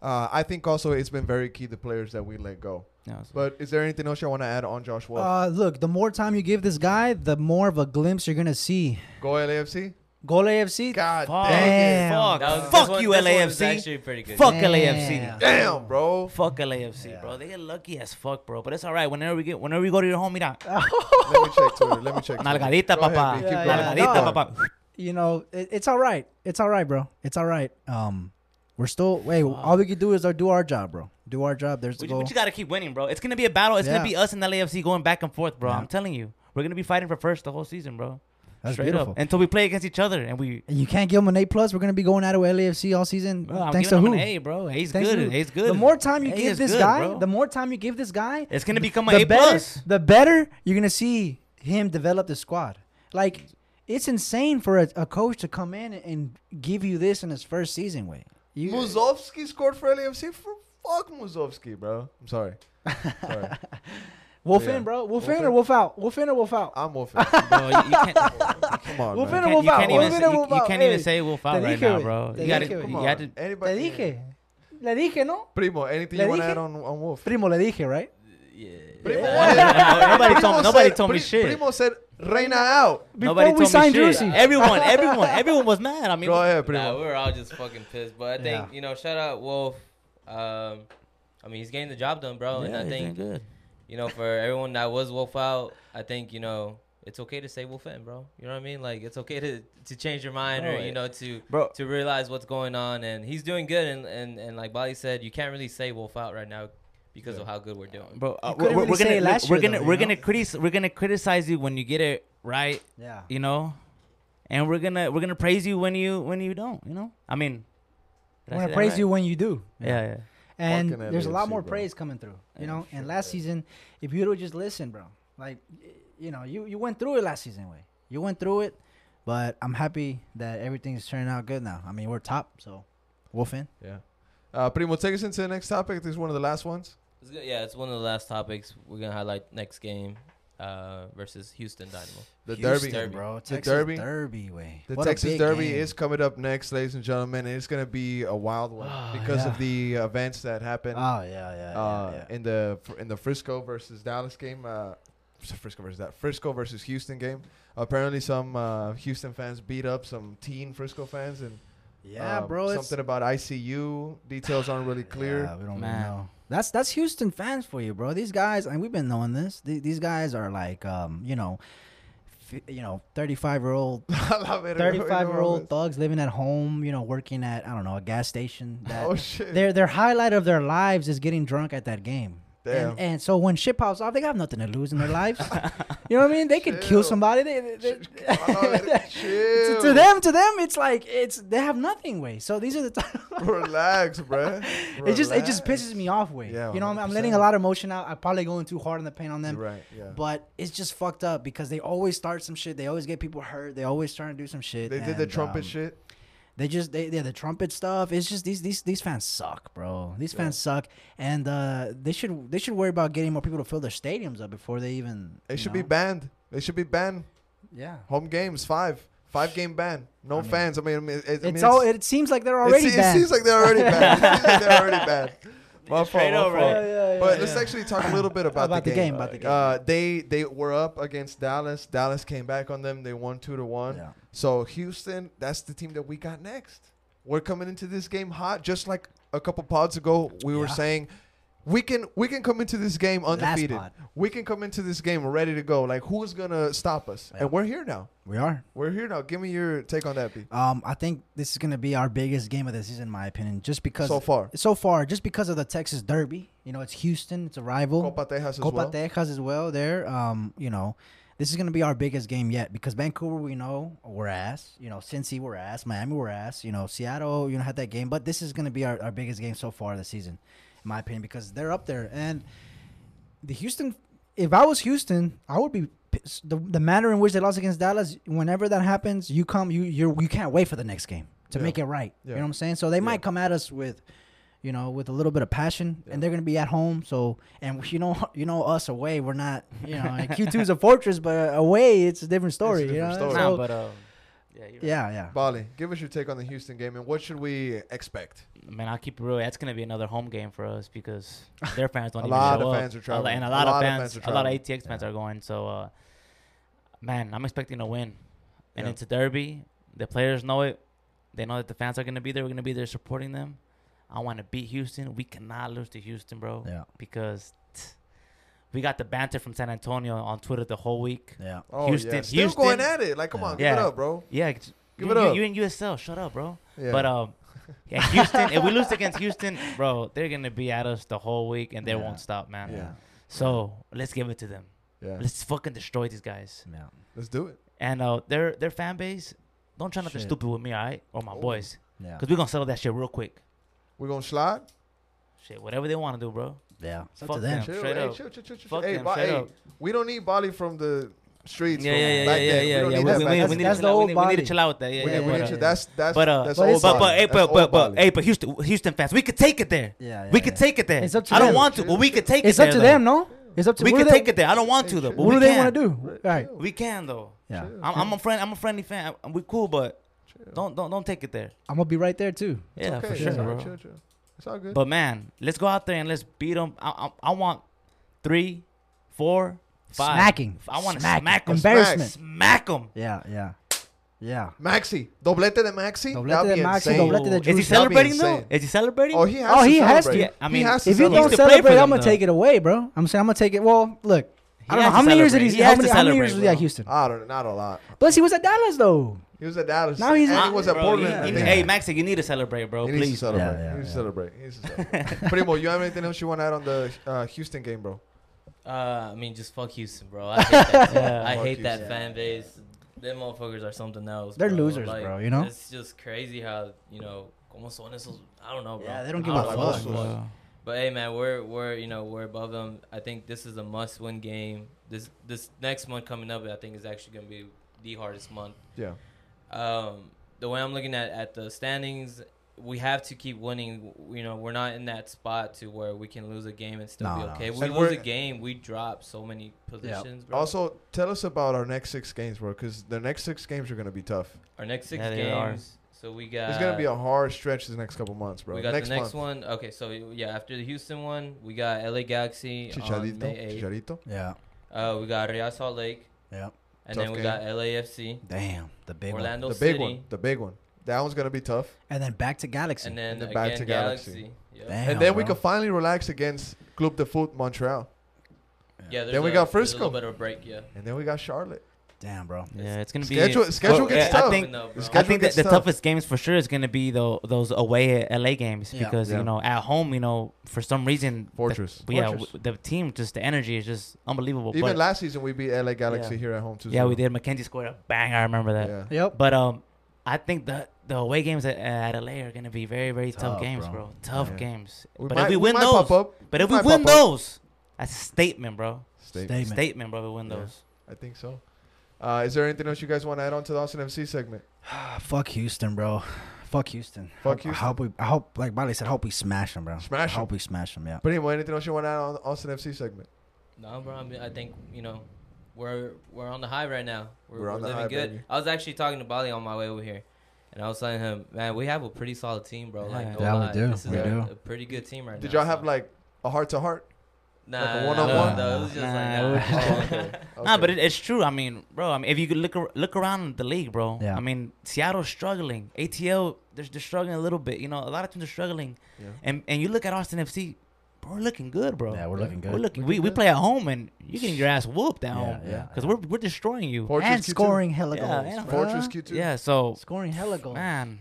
uh, I think also it's been very key the players that we let go. Yeah, But is there anything else you want to add on Josh Wolff? uh, look, the more time you give this guy, the more of a glimpse you're gonna see. go LAFC. Goal AFC. God Fuck. dang it. Damn. Fuck. That was- Fuck one- you, this LAFC. actually pretty good. Fuck Damn. LAFC. Damn, bro. Fuck LAFC, Yeah. bro. They get lucky as fuck, bro. But it's all right. Whenever we get, whenever we go to your home, mira, Let me check Twitter. Let me check. Twitter. nalgadita, Go ahead, papa. Yeah, yeah. Nalgadita, No. papa. You know, it, it's all right. It's all right, bro. It's all right. Um, we're still. Wait, all we can do is our, do our job, bro. Do our job. There's the But you, goal. but you gotta keep winning, bro. It's gonna be a battle. It's Yeah. gonna be us and LAFC going back and forth, bro. Yeah. I'm telling you, we're gonna be fighting for first the whole season, bro. That's Straight beautiful. up until we play against each other and we. And you can't give him an A plus. We're gonna be going out of LAFC all season. Bro, I'm thanks to giving who? him an A, bro. A's Thanks good. who? A's good. The more time you A give this good, guy, bro. the more time you give this guy, it's gonna become an A better, plus. the better you're gonna see him develop the squad. Like it's insane for a, a coach to come in and give you this in his first season. Way you Musovski scored for LAFC. For fuck Musovski, bro. I'm sorry. Sorry. Wolf Yeah. in, bro. Wolf, Wolf in in? or wolf out? Wolf in or wolf out? I'm wolfing. bro, you, you can't. Come on, Wolf man. in or wolf can't, out? Wolf can't, in or wolf you, you can't Hey, even say wolf out te right dije, now, bro. Te You gotta. Come you on. got to. Te dije. Le dije, ¿no? Primo, anything you want to add on, on Wolf? Primo, le dije, right? Yeah. Primo, Nobody told- nobody told me shit. Primo said Reyna out. Before Nobody we signed me shit. Everyone, everyone, everyone was mad. I mean, Go ahead, Nah, we were all just fucking pissed. But I think Yeah. you know, shout out Wolf. Um, I mean, he's getting the job done, bro. and yeah, I he's doing think good. You know, for everyone that was Wolf out, I think you know it's okay to say Wolf in, bro. You know what I mean? Like it's okay to to change your mind or you know to Bro, to realize what's going on. And he's doing good. And and and like Bali said, you can't really say Wolf out right now because Yeah. of how good we're doing. bro, uh, we're, really we're gonna it last we're year, gonna though, we're know? gonna criticize we're gonna criticize you when you get it right, Yeah. you know, and we're gonna we're gonna praise you when you when you don't, you know. I mean, did I I want say to praise right? you when you do. Yeah, yeah. And Fucking there's a lot LAFC, more bro. praise coming through. You Yeah, know, and last yeah. season, if you would just listen, bro, like, you know, you, you went through it last season, way. You went through it, but I'm happy that everything's turning out good now. I mean, we're top, so wolf in. Yeah. Uh, Primo, take us into the next topic. This is one of the last ones. It's good. Yeah, it's one of the last topics we're gonna highlight next game uh, versus Houston Dynamo. The Houston, Derby. bro. The Texas Derby. Derby, way. The What Texas Derby game. is coming up next, ladies and gentlemen, and it's going to be a wild one Oh, because yeah. of the events that happened Oh yeah, yeah, uh, yeah. yeah. in the in the Frisco versus Dallas game. Uh, Frisco versus that Frisco versus Houston game. Apparently, some uh, Houston fans beat up some teen Frisco fans, and Yeah, um, bro. Something about ICU details aren't really clear. Yeah, we don't Man. know. That's that's Houston fans for you, bro. These guys, and we've been knowing this. Th- These guys are like, um, you know, f- you know, thirty-five year old, I love it. thirty-five year old thugs living at home. You know, working at I don't know a gas station. That Oh shit! their their highlight of their lives is getting drunk at that game. Damn. And, and so when shit pops off, they got nothing to lose in their lives. you know what I mean? They could kill somebody. They, they, they- to, Chill. to them, to them, it's like it's they have nothing. Way. So these are the times. Relax, bruh. It just it just pisses me off. Way. Yeah, you know, I'm, I'm letting a lot of emotion out. I'm probably going too hard on the pain on them. You're right. Yeah. But it's just fucked up because they always start some shit. They always get people hurt. They always trying to do some shit. They did the trumpet um, shit. They just they yeah the trumpet stuff. It's just these these these fans suck, bro. These Yeah. fans suck, and uh, they should they should worry about getting more people to fill their stadiums up before they even. They should know? be banned. They should be banned. Yeah. Home games, five. Five game ban. No I mean, fans. I mean, I mean, it, I mean, It's all. It seems like they're already it, se-. It seems like they're already banned. it seems like they're already banned. My fault. Straight My over, fault. right? Yeah, yeah, But yeah, let's actually talk a little bit about, About the the game. game, about the game. Uh, they they were up against Dallas. Dallas came back on them. They won two to one. Yeah. So Houston, that's the team that we got next. We're coming into this game hot, just like a couple pods ago. We were saying we can we can come into this game undefeated. We can come into this game ready to go. Like who's gonna stop us? Yeah. And we're here now. We are. We're here now. Give me your take on that, B. Um, I think this is gonna be our biggest game of the season, in my opinion, just because So far, so far, just because of the Texas Derby. You know, it's Houston, it's a rival. Copa Tejas as Copa well. Tejas as well. There, um, you know, this is gonna be our biggest game yet because Vancouver, we know we're ass. You know, Cincy, we're ass. Miami, we're ass. You know, Seattle, you know, had that game, but this is gonna be our, our biggest game so far this season, my opinion, because they're up there. And the Houston, if I was Houston, I would be p- s- the the manner in which they lost against Dallas, whenever that happens, you come you you you can't wait for the next game to Yeah. make it right. You know what I'm saying? So they Yeah. might come at us with, you know, with a little bit of passion, Yeah. and they're gonna be at home. So and you know you know us away, we're not. You know, Q2 is a fortress, but away it's a different story. different you know? story. Nah, So, but um, yeah, you're right. yeah, yeah. Bali, give us your take on the Houston game and what should we expect? Man, I'll keep it real. That's gonna be another home game for us because their fans don't A even lot show of up. fans are traveling. and a A lot, lot of of fans, fans a lot of traveling. ATX fans are going. So, uh, man, I'm expecting a win, and Yeah. it's a derby. The players know it. They know that the fans are gonna be there. We're gonna be there supporting them. I want to beat Houston. We cannot lose to Houston, bro, Yeah, because t- we got the banter from San Antonio on Twitter the whole week. yeah. Oh, Houston- yeah. Still Houston- going at it. Like, come Yeah. on, give it up, bro. Yeah, Give you, it up. You in USL, shut up, bro. Yeah. But um, yeah, Houston. if we lose against Houston, bro, they're gonna be at us the whole week, and they Yeah. won't stop, man. Yeah. So let's give it to them. yeah. Let's fucking destroy these guys. Yeah. Let's do it. And uh, their their fan base, don't try nothing Shit. stupid with me, all right, or my Oh. boys, Yeah. because we're gonna settle that shit real quick. We're going to slide. Shit, whatever they want to do, bro. Yeah. It's up Fuck to them. them. Chill, straight hey, up. chill, chill, chill, chill. Fuck hey, them, Ba- straight hey, up. we don't need Bali from the streets Yeah, from yeah, yeah, back yeah, then. yeah, we don't need that we, back we, then. we need That's to the chill, we, old need, we need to body. chill out with that. Yeah, We yeah. need- we but, need uh, to- that's that's but uh, that's But old it's- but Bali. but hey, That's but old but, but Bali. hey, but Houston Houston fans, we could take it there. Yeah, yeah, we yeah. could take it there. It's up to I don't them. want to, but we could take it It's there. up to though. them, no? It's up to We what could they- take it there. I don't want to though. But What we do they can. want to do? Right. We can though. Yeah. Chill. I'm, I'm a friend. I'm a friendly fan. We cool, but don't don't don't take it there. I'm gonna be right there too. It's Yeah, okay. for It's sure, all right. bro. Chill, chill. It's all good. But man, let's go out there and let's beat them. I, I, I want three, four, five. Smacking. I want to Smacking. smack them. Embarrassment. Smack them. Yeah, yeah, yeah. Maxi, doblete de Maxi. Doblete de Maxi, insane. doblete de Is he Juice. That'd be celebrating though? Is he celebrating? Oh, he has. Oh, to he has to. Yeah, I mean, he has to If you don't celebrate. play for celebrate, them, I'm gonna take it away, bro. I'm saying I'm gonna take it. Well, look, He I don't know how many years did he? He how has many, to how many years was he at. Houston? I don't. Know. Not a lot. Plus, he was at Dallas though. He was at Dallas. Now he's- and he was at Bro, Portland. you- I you- think. Hey, Maxi, you need to celebrate, bro. He needs to Please. celebrate. Yeah, yeah, he needs to celebrate. He needs to celebrate. Primo, you have anything else you want to add on the uh, Houston game, bro? Uh, I mean, just fuck Houston, bro. I hate that. Yeah. I Fuck hate that fan base. Them motherfuckers are something else. They're bro. losers, bro, you know? it's just crazy how you know, como son esos. I don't know, bro. Yeah, they don't give a fuck. know, Fuck. But hey, man, we're we're you know we're above them. I think this is a must-win game. This this next month coming up, I think is actually gonna be the hardest month. Yeah. Um, the way I'm looking at at the standings, we have to keep winning. You know, we're not in that spot to where we can lose a game and still No, be okay. If we And lose a game, we drop so many positions, bro. Also, tell us about our next six games, bro, because the next six games are gonna be tough. Our next six Yeah, are. games. So we got. it's gonna be a hard stretch the next couple months, bro. We got next the next month. one. Okay, so yeah, after the Houston one, we got LA Galaxy on May 8th. Chicharito. Yeah, Uh, we got Real Salt Lake, yeah. And Tough then we game. got LAFC, Damn, the big one. Orlando The big City, one. The big one. That one's gonna be tough. And then back to Galaxy. and then And then again back to Galaxy. Galaxy. Yep. Damn. and then we bro. can finally relax against Club de Foot Montreal. Yeah, there's Then we a- got there's A Frisco. little bit of a break, yeah. And then we got Charlotte. Damn, bro. Yeah, it's gonna be Schedule- schedule gets tough. I think No, bro. The I think that the tough. toughest games for sure is gonna be the those away LA games Yeah. because Yeah. you know at home you know for some reason the- Fortress. but yeah, Fortress. the team just the energy is just unbelievable. Even but, last season we beat LA Galaxy Yeah. here at home too. yeah, we did. Mackenzie scored a bang. I remember that. Yeah. Yep. But um, I think the the away games at, at LA are gonna be very very tough, Tough, games, bro. bro. Tough Yeah. games. We but might- if we we win might those, pop up. but if We we win those, that's a statement, bro. Statement. Statement. Statement, bro. We win those. I think so. Uh, is there anything else you guys want to add on to the Austin FC segment? Fuck Houston, bro. Fuck Houston. Fuck Houston. I hope we. I hope, like Bali said, I hope we smash them, bro. Smash I 'em. hope we smash them. Yeah. But anyway, anything else you want to add on the Austin FC segment? No, bro. I, mean, I think you know we're we're on the high right now. We're, We're on the living high, good. baby. I was actually talking to Bali on my way over here, and I was telling him, man, we have a pretty solid team, bro. Like, Yeah. no Yeah, we lie. do. This is We a, do. a pretty good team right Did now. Did y'all have like a heart to heart? Nah, like a nah, one-on-one? No, no, it was just Nah, like it nah. Oh, okay. Nah, but it, it's true. I mean, bro. I mean, if you could look ar- look around the league, bro. Yeah. I mean, Seattle's struggling. ATL, they're, they're struggling a little bit. You know, a lot of teams are struggling. Yeah. And and you look at Austin FC, bro, we're looking good, bro. Yeah, we're Yeah. looking good. We're looking. Looking We, we play at home and you're getting your ass whooped at Yeah, home. yeah, Because yeah. we're we're destroying you. Fortress and Q2. scoring hella Yeah, goals. and. Fortress Q2. Yeah. So Scoring hella goals. man,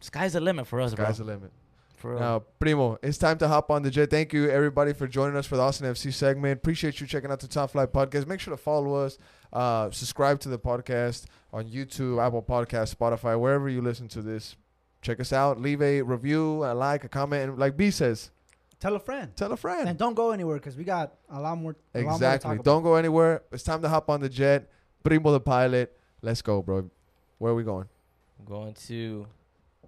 sky's the limit for us, Sky's bro. Sky's the limit. For real. Now, Primo, it's time to hop on the jet. Thank you, everybody, for joining us for the Austin FC segment. Appreciate you checking out the Top Flight podcast. Make sure to follow us, uh, subscribe to the podcast on YouTube, Apple Podcast, Spotify, wherever you listen to this. Check us out. Leave a review, a like, a comment, and like B says, Tell a friend. Tell a friend. And don't go anywhere because we got a lot more. A lot more to Exactly. talk Don't go anywhere. It's time to hop on the jet. Primo the pilot. Let's go, bro. Where are we going? Going to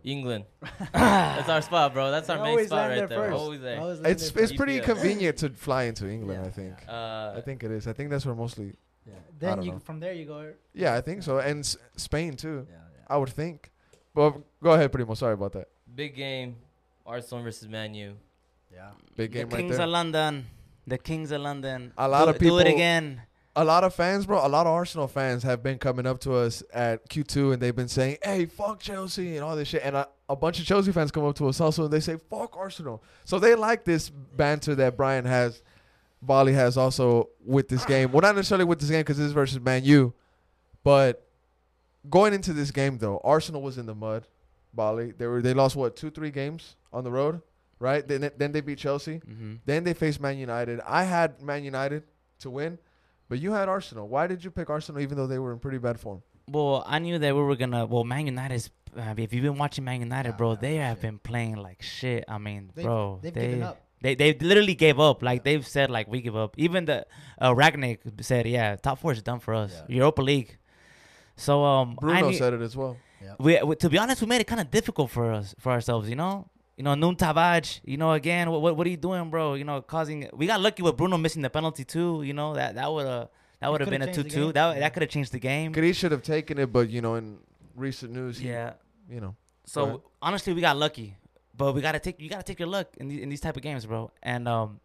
England. That's our spot, bro. That's our main spot right there there. Always there. Always It's there it's pretty GPS. convenient to fly into England. Yeah. I think. Uh, I think it is. I think that's where mostly. Yeah. Then don't you know. from there you go. Yeah, I think so. And S- Spain too. Yeah, yeah. I would think. But go ahead, Primo. Sorry about that. big game. Arsenal versus Man U. Yeah. Big The game right there. The Kings there. of London. The Kings of London. A lot do, of do it again. A lot of fans, bro, a lot of Arsenal fans have been coming up to us at Q2 and they've been saying, hey, fuck Chelsea and all this shit. And a, a bunch of Chelsea fans come up to us also and they say, fuck Arsenal. So they like this banter that Brian has, Bali has also with this game. Well, not necessarily with this game because this is versus Man U. But going into this game, though, Arsenal was in the mud, Bali. They were they lost, what, two, three games on the road, right? Then, then they beat Chelsea. hmm Then they faced Man United. I had Man United to win, but you had Arsenal. Why did you pick Arsenal even though they were in pretty bad form? Well, I knew that we were gonna. Well, Man United's. Uh, if you've been watching Man United, Yeah, bro, yeah, they have shit. been playing like shit. I mean, They've- bro, they've they given up. they they literally gave up. Like Yeah. they've said, like we give up. Even the uh, Rangnick said, yeah, top four is done for us. Yeah. Europa League. So um, Bruno knew- said it as well. we, we to be honest, we made it kind of difficult for us for ourselves. You know, you know, Nuno Tavares. You know, again, what, what what are you doing, bro? You know, causing. We got lucky with Bruno missing the penalty too. You know that that would have that would have been a two-two. That Yeah. that could have changed the game. He should have taken it, but you know, in recent news, he, Yeah. you know, So Right. honestly, we got lucky, but we gotta take you gotta take your luck in these, in these type of games, bro. And um,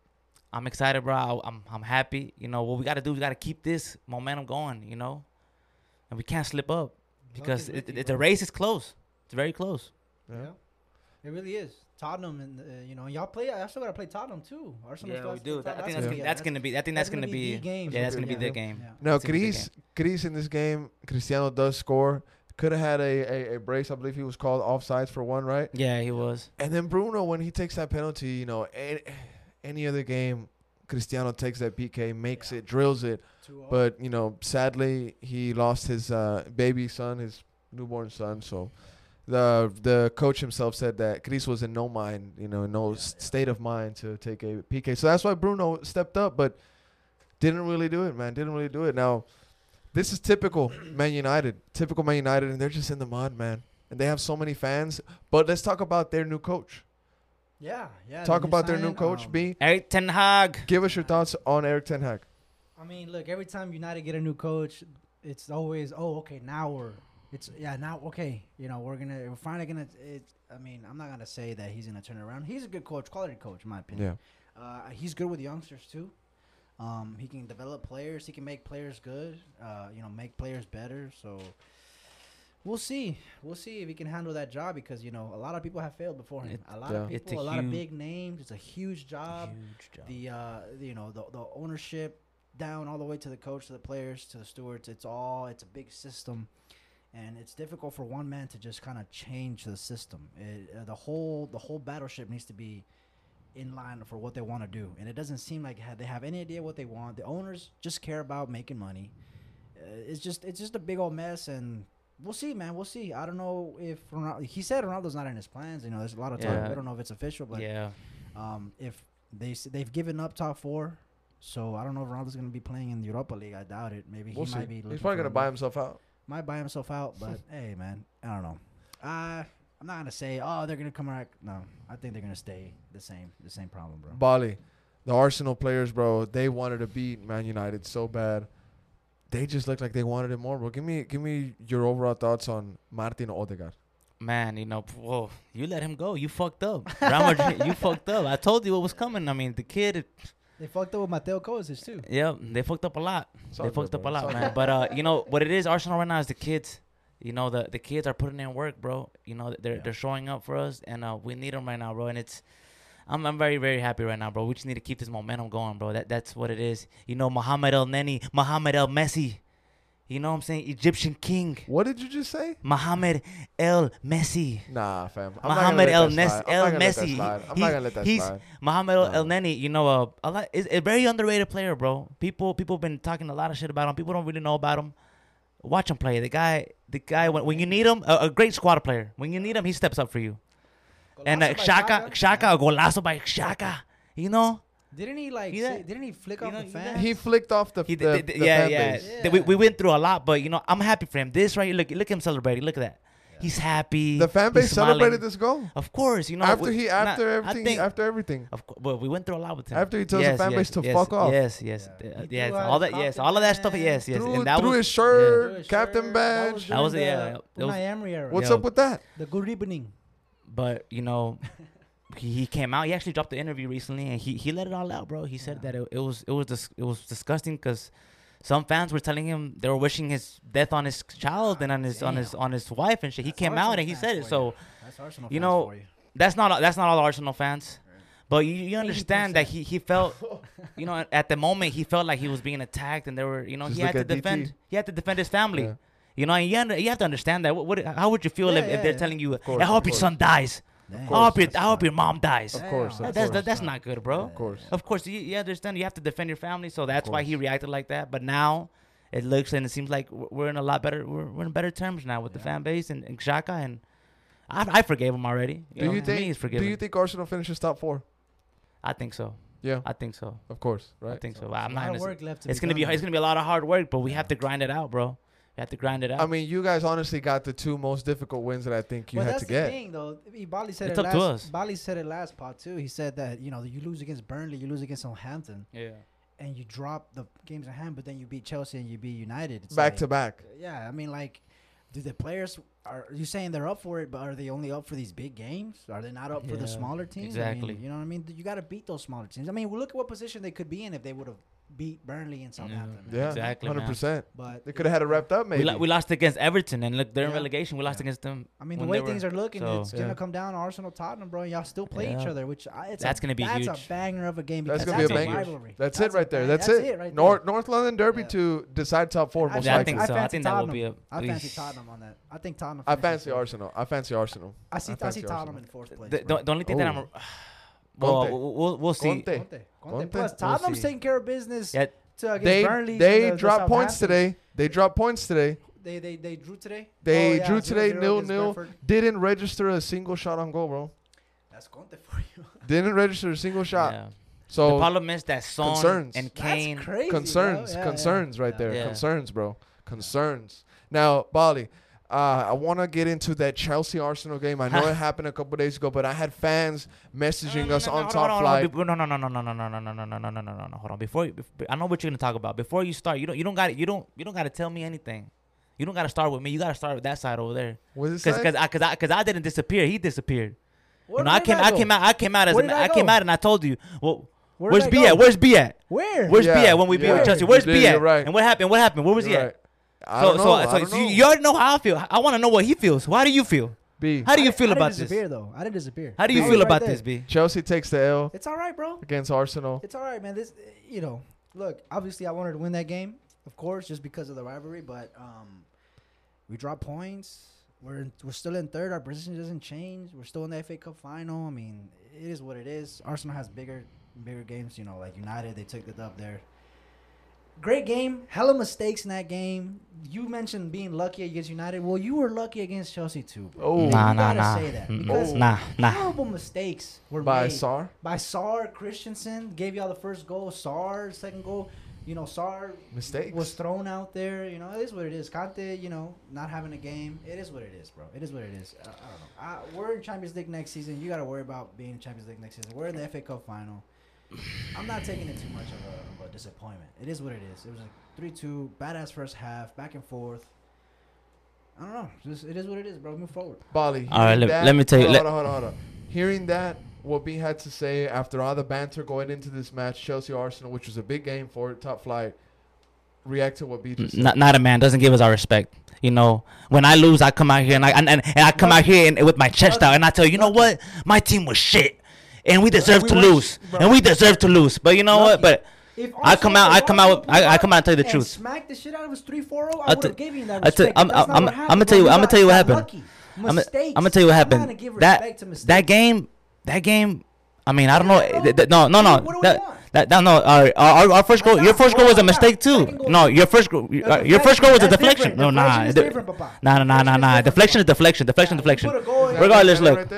I'm excited, bro. I, I'm I'm happy. You know what we gotta do? We gotta keep this momentum going. You know, and we can't slip up because it, it, the race is close. It's very close. yeah. Yeah. It really is. Tottenham and uh, you know y'all play. I still gotta play Tottenham too. Arsenal still Yeah, we has to play do. Tot- I think gonna that's, be- gonna, that's gonna be. I think that's, gonna, be. the game. yeah, that's gonna be the game. Yeah. Now, That's a big Chris, Chris in this game, Cristiano does score. Could have had a, a, a brace. I believe he was called offsides for one, right? Yeah, he was. And then Bruno, when he takes that penalty, you know, any, any other game, Cristiano takes that PK, makes Yeah. it, drills it. But you know, sadly, he lost his uh, baby son, his newborn son. So the the coach himself said that Chris was in no mind, you know, no Yeah, s- yeah. state of mind to take a PK. So that's why Bruno stepped up, but didn't really do it, man. Didn't really do it. Now, this is typical Man United, typical Man United, and they're just in the mud, man. And they have so many fans. But let's talk about their new coach. yeah, yeah. talk about their new coach. um, B. Erik Ten Hag. Give us your thoughts on Erik Ten Hag. I mean, look, every time United get a new coach, it's always, oh, okay, now we're, it's yeah, now okay, you know, we're gonna, we're finally gonna. It, I mean, I'm not gonna say that he's gonna turn it around. He's a good coach, quality coach, in my opinion. Yeah. Uh, he's good with youngsters too. Um, he can develop players. He can make players good. Uh, you know, make players better. So we'll see. We'll see if he can handle that job because you know a lot of people have failed before him. It- a lot Yeah. of people, a a, lot of big names. It's a huge job. Huge job. The uh, you know the the ownership down all the way to the coach, to the players, to the stewards. It's all it's a big system, and it's difficult for one man to just kind of change the system. It, uh, the whole the whole battleship needs to be in line for what they want to do, and it doesn't seem like they have any idea what they want. The owners just care about making money. Uh, it's just it's just a big old mess, and we'll see, man. We'll see. I don't know if Ronaldo. He said Ronaldo's not in his plans. You know, there's a lot of talk. Yeah. We don't know if it's official, but yeah. um, if they they've given up top four, so I don't know if Ronaldo's gonna be playing in the Europa League. I doubt it. Maybe We'll he see. might be. He's probably gonna buy himself out. Might buy himself out, but hey, man, I don't know. Uh, I'm not gonna say, oh, they're gonna come back. No, I think they're gonna stay the same. The same problem, bro. Bali, the Arsenal players, bro, they wanted to beat Man United so bad. They just looked like they wanted it more, bro. Give me, give me your overall thoughts on Martin Odegaard. Man, you know, whoa, you let him go. You fucked up. Real Madrid, you fucked up. I told you what was coming. I mean, the kid, They fucked up with Mateo Kovacic too. yeah, they fucked up a lot. It's all they good, fucked up a lot, man. But uh, you know what it is? Arsenal right now is the kids. You know the the kids are putting in work, bro. You know they're Yeah. they're showing up for us, and uh, we need them right now, bro. And it's, I'm I'm very very happy right now, bro. We just need to keep this momentum going, bro. That that's what it is. You know, Muhammad El Neni, Muhammad El Messi. You know what I'm saying? Egyptian king, What did you just say? Muhammad El Messi. Nah, fam. I'm Muhammad not El gonna let that slide. I'm El not gonna let that Messi. slide. I'm He's- not gonna let that he's- slide. Muhammad El- El Neni, you know, uh, a lot is a very underrated player, bro. People people been talking a lot of shit about him. People don't really know about him. Watch him play. The guy, the guy when, when you need him, a, a great squad player. When you need him, he steps up for you. And uh, Xhaka, Xhaka, a golazo by Xhaka. You know, Didn't he like? You say, that- didn't he flick you off know- the you fans? He flicked off the, he the, did, the yeah, fan yeah. Yeah. We, we went through a lot, but you know, I'm happy for him. This right, look, look at him celebrating. Look at that. He's happy. The fan base celebrated this goal Of course, you know. after we- he after I everything think- after everything. Of course, well, we went through a lot with him. After he tells the fan base to fuck off. Yes, yes, Yeah. uh, yes. All that, yes, all of that stuff. Yes, yes. threw and that threw was his shirt, Threw his captain shirt. badge. That was- during yeah, the it was- Unai era. What's Yo. up with that? The good evening. but you know he, he came out he actually dropped the interview recently and he, he let it all out bro he said Yeah. that it, it was it was dis- it was disgusting because some fans were telling him they were wishing his death on his child and on his on his on his wife and shit he came Arsenal out and he said it for so you. That's Arsenal you fans know, for you. that's not that's not all Arsenal fans but you, you understand that 80%. he, he felt you know at the moment he felt like he was being attacked and there were you know Just he had to at DT. defend he had to defend his family Yeah. you know and you, under, you have to understand that what, what how would you feel Yeah, if, if they're yeah. telling you course, I hope your son dies Damn, I hope your I hope your mom dies Of course, of that's course. that, that's not good, bro. Of course. Of course, you, you understand. You have to defend your family, so that's why he reacted like that. But now, it looks and it seems like we're we're in a lot better. We're, we're in better terms now with the fan base and, and Xhaka, and I, I forgave him already. Do know, you think? he's Do you think Arsenal finishes top four? I think so. Yeah, I think so. of course, right? I think so. So I'm not. Gonna, work left to it's be gonna be. done It's gonna be a lot of hard work, but we Yeah. have to grind it out, bro. We have to grind it out. I mean, you guys honestly got the two most difficult wins that I think you well, had that's to get. the thing, though. I mean, Bali said It's it up to last. us. Bali said it last part too. He said that you know you lose against Burnley, you lose against Southampton, yeah. and you drop the games in hand, but then you beat Chelsea and you beat United. It's Back like- to back. Yeah, I mean, like, do the players are you saying they're up for it, but are they only up for these big games? Are they not up for the smaller teams? I exactly. mean, you know what I mean? You got to beat those smaller teams. I mean, well, look at what position they could be in if they would have beat Burnley and Southampton. man. Yeah, Exactly, hundred percent. But They could have had it wrapped up, We, maybe. lo- we lost against Everton, and look, they're in Yeah. relegation. We lost Yeah. against them. I mean, the way things were- are looking, so- it's Yeah. gonna come down Arsenal, Tottenham, bro. Y'all still play each other, which I, it's That's a, gonna be that's huge. a banger of a game. That's gonna be a that's banger. rivalry. That's, That's it right there. That's, that's it. it right North there. North London Derby Yeah. to decide top four. I- Most Yeah, I likely. think so. I fancy think that will Tottenham. be a. I fancy Tottenham on that. I think Tottenham. I fancy. Arsenal. I fancy Arsenal. I see. I I, see fancy Tottenham in fourth place. The, bro. the, the only thing that oh. I'm. Ooh. Well, Conte. we'll, we'll, we'll see. Conte. Conte. Conte. Conte. Plus, We'll Tottenham's taking care of business. Yeah, to against They Burnley. they and the- the dropped points today. They dropped points today. They they they drew today. They Oh, yeah, drew 0-0 today, nil nil. Didn't register a single shot on goal, bro. That's Conte for you. Didn't register a single shot. yeah. the So problem is that Son concerns. and That's Kane. crazy. concerns, Yeah, yeah. concerns right Yeah. there. Yeah. Concerns, bro. Concerns. Now, Bali, uh, I want to get into that Chelsea Arsenal game. I know it happened a couple days ago, but I had fans messaging us on hold top hold flight. Be- No, no, no, no, no, no, no, no, no, no, no, no, no, no, no. Hold on. Before, you, bef- I know what you're gonna talk about. Before you start, you don't, you don't got, you don't, you don't got to tell me anything. You don't got to start with me. You got to start with that side over there. What is Cause, it? cause, I, cause, I, cause I didn't disappear. He disappeared. Where you know, I did came, I I go? came out, I came out as, Where a, did I I came go? out and I told you, well, where's did B I at? Where's B at? Where? Where's B at when we beat Chelsea? Where's B at? And what happened? What happened? Where was he at? Right. I So, don't know. so, I so, don't so know. you, you already know how I feel. I want to know what he feels. How do you feel? B. How do you I- feel I didn't about this? disappear, though. I didn't disappear. How do you I feel was about right this. B? Chelsea takes the L It's all right, bro. against Arsenal. It's all right, man. This, you know, look. Obviously, I wanted to win that game, of course, just because of the rivalry. But um, we dropped points. We're in, we're still in third. Our position doesn't change. We're still in the FA Cup final. I mean, it is what it is. Arsenal has bigger bigger games. You know, like United, they took the dub there. Great game. Hella mistakes in that game. You mentioned being lucky against United. Well, you were lucky against Chelsea too, bro. Oh, Nah, You nah, gotta nah. say that, because Nah, nah. Horrible mistakes were by made Sarr. by Sarr Christensen gave y'all the first goal. Sarr second goal. You know, Sarr Mistakes. was thrown out there. You know, it is what it is. Conte, you know, not having a game. It is what it is, bro. It is what it is. I, I don't know. I, we're in Champions League next season. You got to worry about being in Champions League next season. We're in the FA Cup final. I'm not taking it too much of a, of a disappointment. It is what it is. It was a three-two, badass first half, back and forth. I don't know. Just, it is what it is, bro. Move forward. Bali. All right, let- that- let me tell you- Hold on, hold on, hold on. Hearing that, what B had to say after all the banter going into this match, Chelsea Arsenal, which was a big game for it, top flight. React to what B just said. Not, not a man doesn't give us our respect. You know, when I lose, I come out here and I and, and, and I come out here and, with my chest out and I tell you, you know what, my team was shit, and we deserve to lose, and we deserve to lose. But you know what? But If I come out- I come out with- I- I come out and tell you the truth. Smack the shit out of us 3-4-0. I would have given you that respect. I'm- that's I'm- I'm gonna tell you- I'm gonna tell you what happened. I'm gonna tell you what happened. That that game, that game. I mean, I don't know. That, that no, uh, our, our first goal, your first goal was a mistake too. No, your first goal, your first goal was a deflection. No, nah, nah, nah, nah, nah. Deflection is deflection. Deflection, deflection. Regardless, look.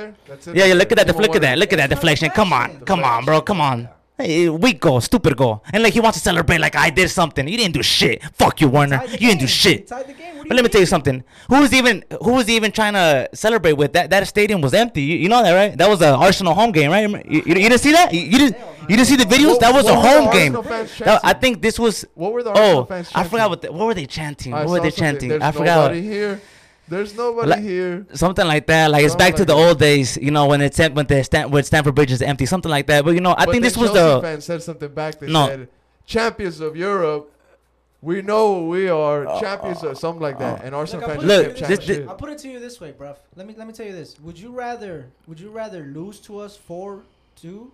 Yeah, yeah. Look at that. Look at that. Look at that deflection. Come on, come on, bro. Come on. Hey, weak goal, stupid goal. And like he wants to celebrate like I did something. You didn't do shit. Fuck you, Warner. You game. didn't do shit. But let mean? me tell you something. Who was even who was even trying to celebrate with that? That stadium was empty. You, you know that, right? That was an Arsenal home game, right? You, you, you didn't see that? You, didn't you didn't see the videos? What, that was a home game. That, I think this was What were the oh, Arsenal oh, I forgot what the, what were they chanting? I what were they chanting? There's I forgot. Nobody here. There's nobody like, here. Something like that. Like it's back like to the old days, you know, when it's when the Stan- when Stamford Bridge is empty, something like that. But you know, I but think this was the said something back. They no. said, "Champions of Europe, we know we are uh, champions uh, or something like that." Uh, and Arsenal fans look, this, this, I'll put it to you this way, bruv. Let me let me tell you this. Would you rather would you rather lose to us four two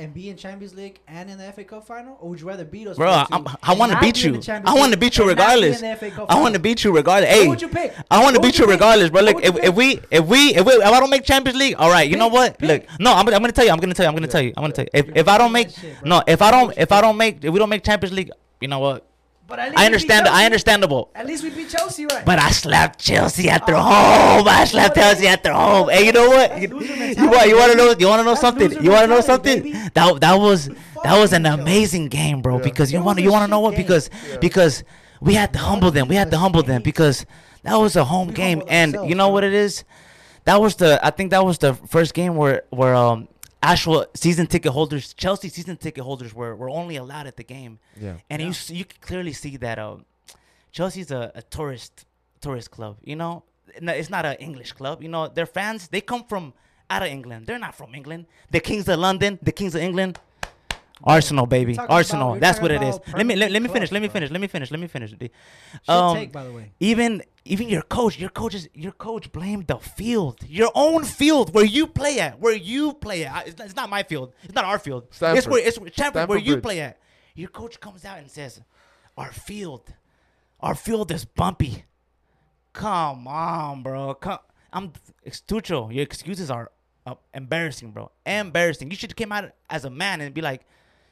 and be in Champions League and in the FA Cup final, or would you rather beat us? Bro, I, I want to beat you. I want to beat you regardless. I want to beat you regardless. Hey, would you pick? I want to beat you, regardless, bro. Look, if, if, we if we if we if I don't make Champions League, all right. You pick, know what? Pick. Look, no, I'm, I'm gonna tell you. I'm gonna tell you. I'm gonna yeah, tell you. I'm gonna tell you. If, if I don't make shit, no, if I don't if I don't make if we don't make Champions League, you know what? But I understand. I understandable. At least we beat Chelsea, right? But I slapped Chelsea at their oh, home. I slapped Chelsea at their home. Hey, you know what? You, you, want you want to know you want to know that's something? You want to know something? Baby. That that was that was an amazing game, bro. Yeah. Because you want you want to know what? Game. Because yeah. because we had to humble them. We had to humble them because that was a home we game. And you know what it is? That was the I think that was the first game where where um actual season ticket holders, Chelsea season ticket holders were, were only allowed at the game. Yeah. And yeah. you you clearly see that um, Chelsea's a, a tourist tourist club. You know, it's not an English club. You know, their fans they come from out of England. They're not from England. The Kings of London, the Kings of England. Arsenal, baby, Arsenal. About, that's what it is. Let me let, let me finish. Let me finish. Let me finish. Let me finish. Let me finish. Um, take, by the way. Even even your coach, your coaches, your coach blamed the field, your own field where you play at, where you play at. It's not, it's not my field. It's not our field. Stamford. It's where it's Stamford, Stamford where you Bridge. play at. Your coach comes out and says, "Our field, our field is bumpy." Come on, bro. Come, I'm Stucho. Your excuses are uh, embarrassing, bro. Embarrassing. You should have came out as a man and be like,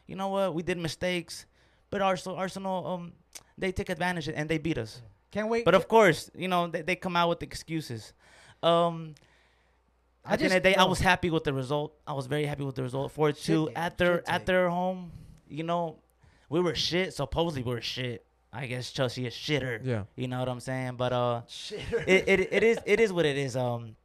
you know what, we did mistakes, but Arsenal, Arsenal, um, they took advantage and they beat us. Can't wait. But of course, you know they, they come out with excuses. Um, I just, the day, I was happy with the result. I was very happy with the result. Four two at their at their home. You know, we were shit. Supposedly we were shit. I guess Chelsea is shitter. Yeah. You know what I'm saying? But uh, shitter. It, it it is it is what it is. Um,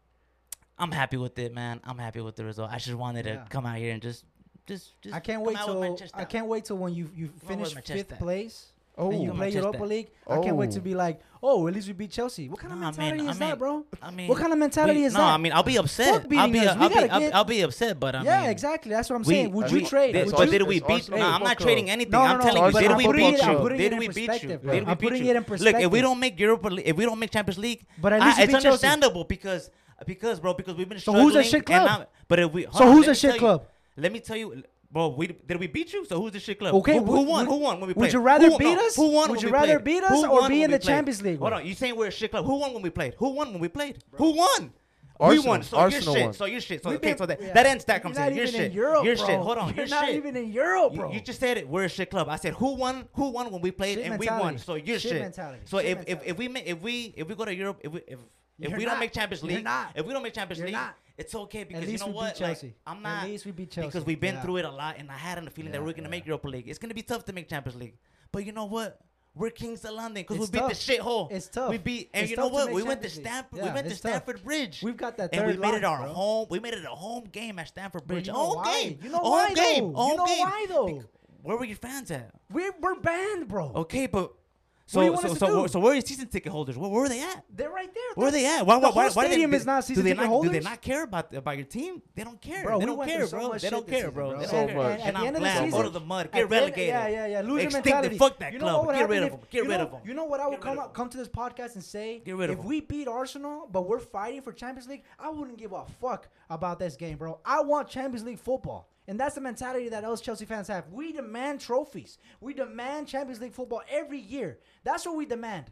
I'm happy with it, man. I'm happy with the result. I just wanted yeah. to come out here and just just just. I can't wait till I can't wait till when you you finish fifth place Oh, you play Manchester. Europa League. Oh. I can't wait to be oh. like, oh, at least we beat Chelsea. What kind of nah, mentality man, is I mean, that, bro? I mean, what kind of mentality we, is no, that? No, I mean, I'll be upset. I'll be, I'll be, I'll, I'll, be, upset, but I yeah, mean, exactly. That's what I'm saying. We, Would you trade? This, Would you? did we beat? Arsenal. No, I'm not trading anything. No, no, I'm telling you, did we beat you? Did we beat you? Did we beat you? Look, if we don't make Europa, if we don't make Champions League, but it's understandable because because bro, because we've been struggling. So who's a shit club? But if we so who's a shit club? Let me tell you. Bro, we did we beat you? So who's the shit club? Okay, who, who won? Would, who won when we played? Would you rather who, beat no, us? Who won? Would you rather played? beat us or be in the played? Champions League? Hold on, you saying we're a shit club? Who won when we played? Who won when we played? Bro. Who won? Arsenal. We won. So your shit. So your shit. So, okay, been, so that, yeah. that ends that conversation. Your shit. Europe, your bro. shit. Hold on. Your You're shit. not even in Europe, bro. You, you, just said it. We're a shit club. I said who won? Who won when we played? And we won. So your shit. So if, if we if we if we go to Europe if we if if we don't make Champions League, if we don't make Champions League it's okay because you know what? Like, I'm not. At least we beat Chelsea because we've been yeah. through it a lot, and I had the feeling yeah, that we are gonna yeah. make Europa League. It's gonna be tough to make Champions League, but you know what? We're kings of London because we beat tough. the shithole. It's tough. We beat, and it's you know what? We went, Stamp- we went to Stamford. we went to Stamford Bridge. We've got that third and we made line, it our bro. home. We made it a home game at Stamford Bridge. Well, you know home why? game. You know a home why game. Home you know game. why though? Be- where were your fans at? We're, we're banned, bro. Okay, but so so so, so where are your season ticket holders? Where, were they at? They're right there. Where That's, are they at? Why, the why, why, why stadium they, is not season ticket not, holders. Do they not care about about your team? They don't care. Bro, they, don't care, bro. they don't care, bro. They don't care, bro. And, I'm glad. Season, go to the mud. Get relegated. yeah, yeah, yeah. Lose Extinct mentality. Fuck that club. Get rid of them. Get rid of them. You know what I would come come to this podcast and say? If we beat Arsenal, but we're fighting for Champions League, I wouldn't give a fuck about this game, bro. I want Champions League football. And that's the mentality that us Chelsea fans have. We demand trophies. We demand Champions League football every year. That's what we demand.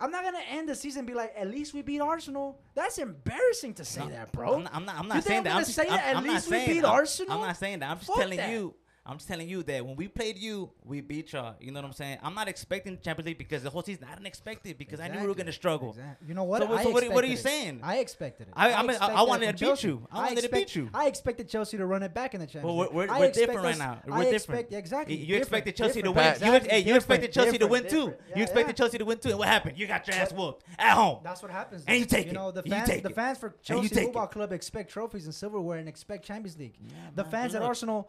I'm not gonna end the season and be like, at least we beat Arsenal. That's embarrassing to say that, bro. I'm not. I'm not, I'm not saying I'm that. I'm just, say? I'm, At I'm least we saying- beat Arsenal? I'm not saying that. I'm just Fuck telling that. you. I'm just telling you that when we played you, we beat y'all. You know what I'm saying? I'm not expecting Champions League because the whole season I didn't expect it because I knew we were gonna struggle. Exactly. You know what? So what- so what- what are you expected it. saying? I expected it. I- I mean, I- I expected it wanted to beat Chelsea. you. I wanted to beat you. I expected Chelsea to run it back in the Champions Well, League. we're, we're, we're expect different right now. We're I different. expect exactly. You- You expected Chelsea to win. Exactly, You, hey, you expected Chelsea to win too. You expected. Chelsea to win too. And what happened? You got your ass whooped at home. That's what happens. And you take you it. know, the You fans, the fans for Chelsea Football. Club expect trophies and silverware and expect Champions League. The fans at Arsenal,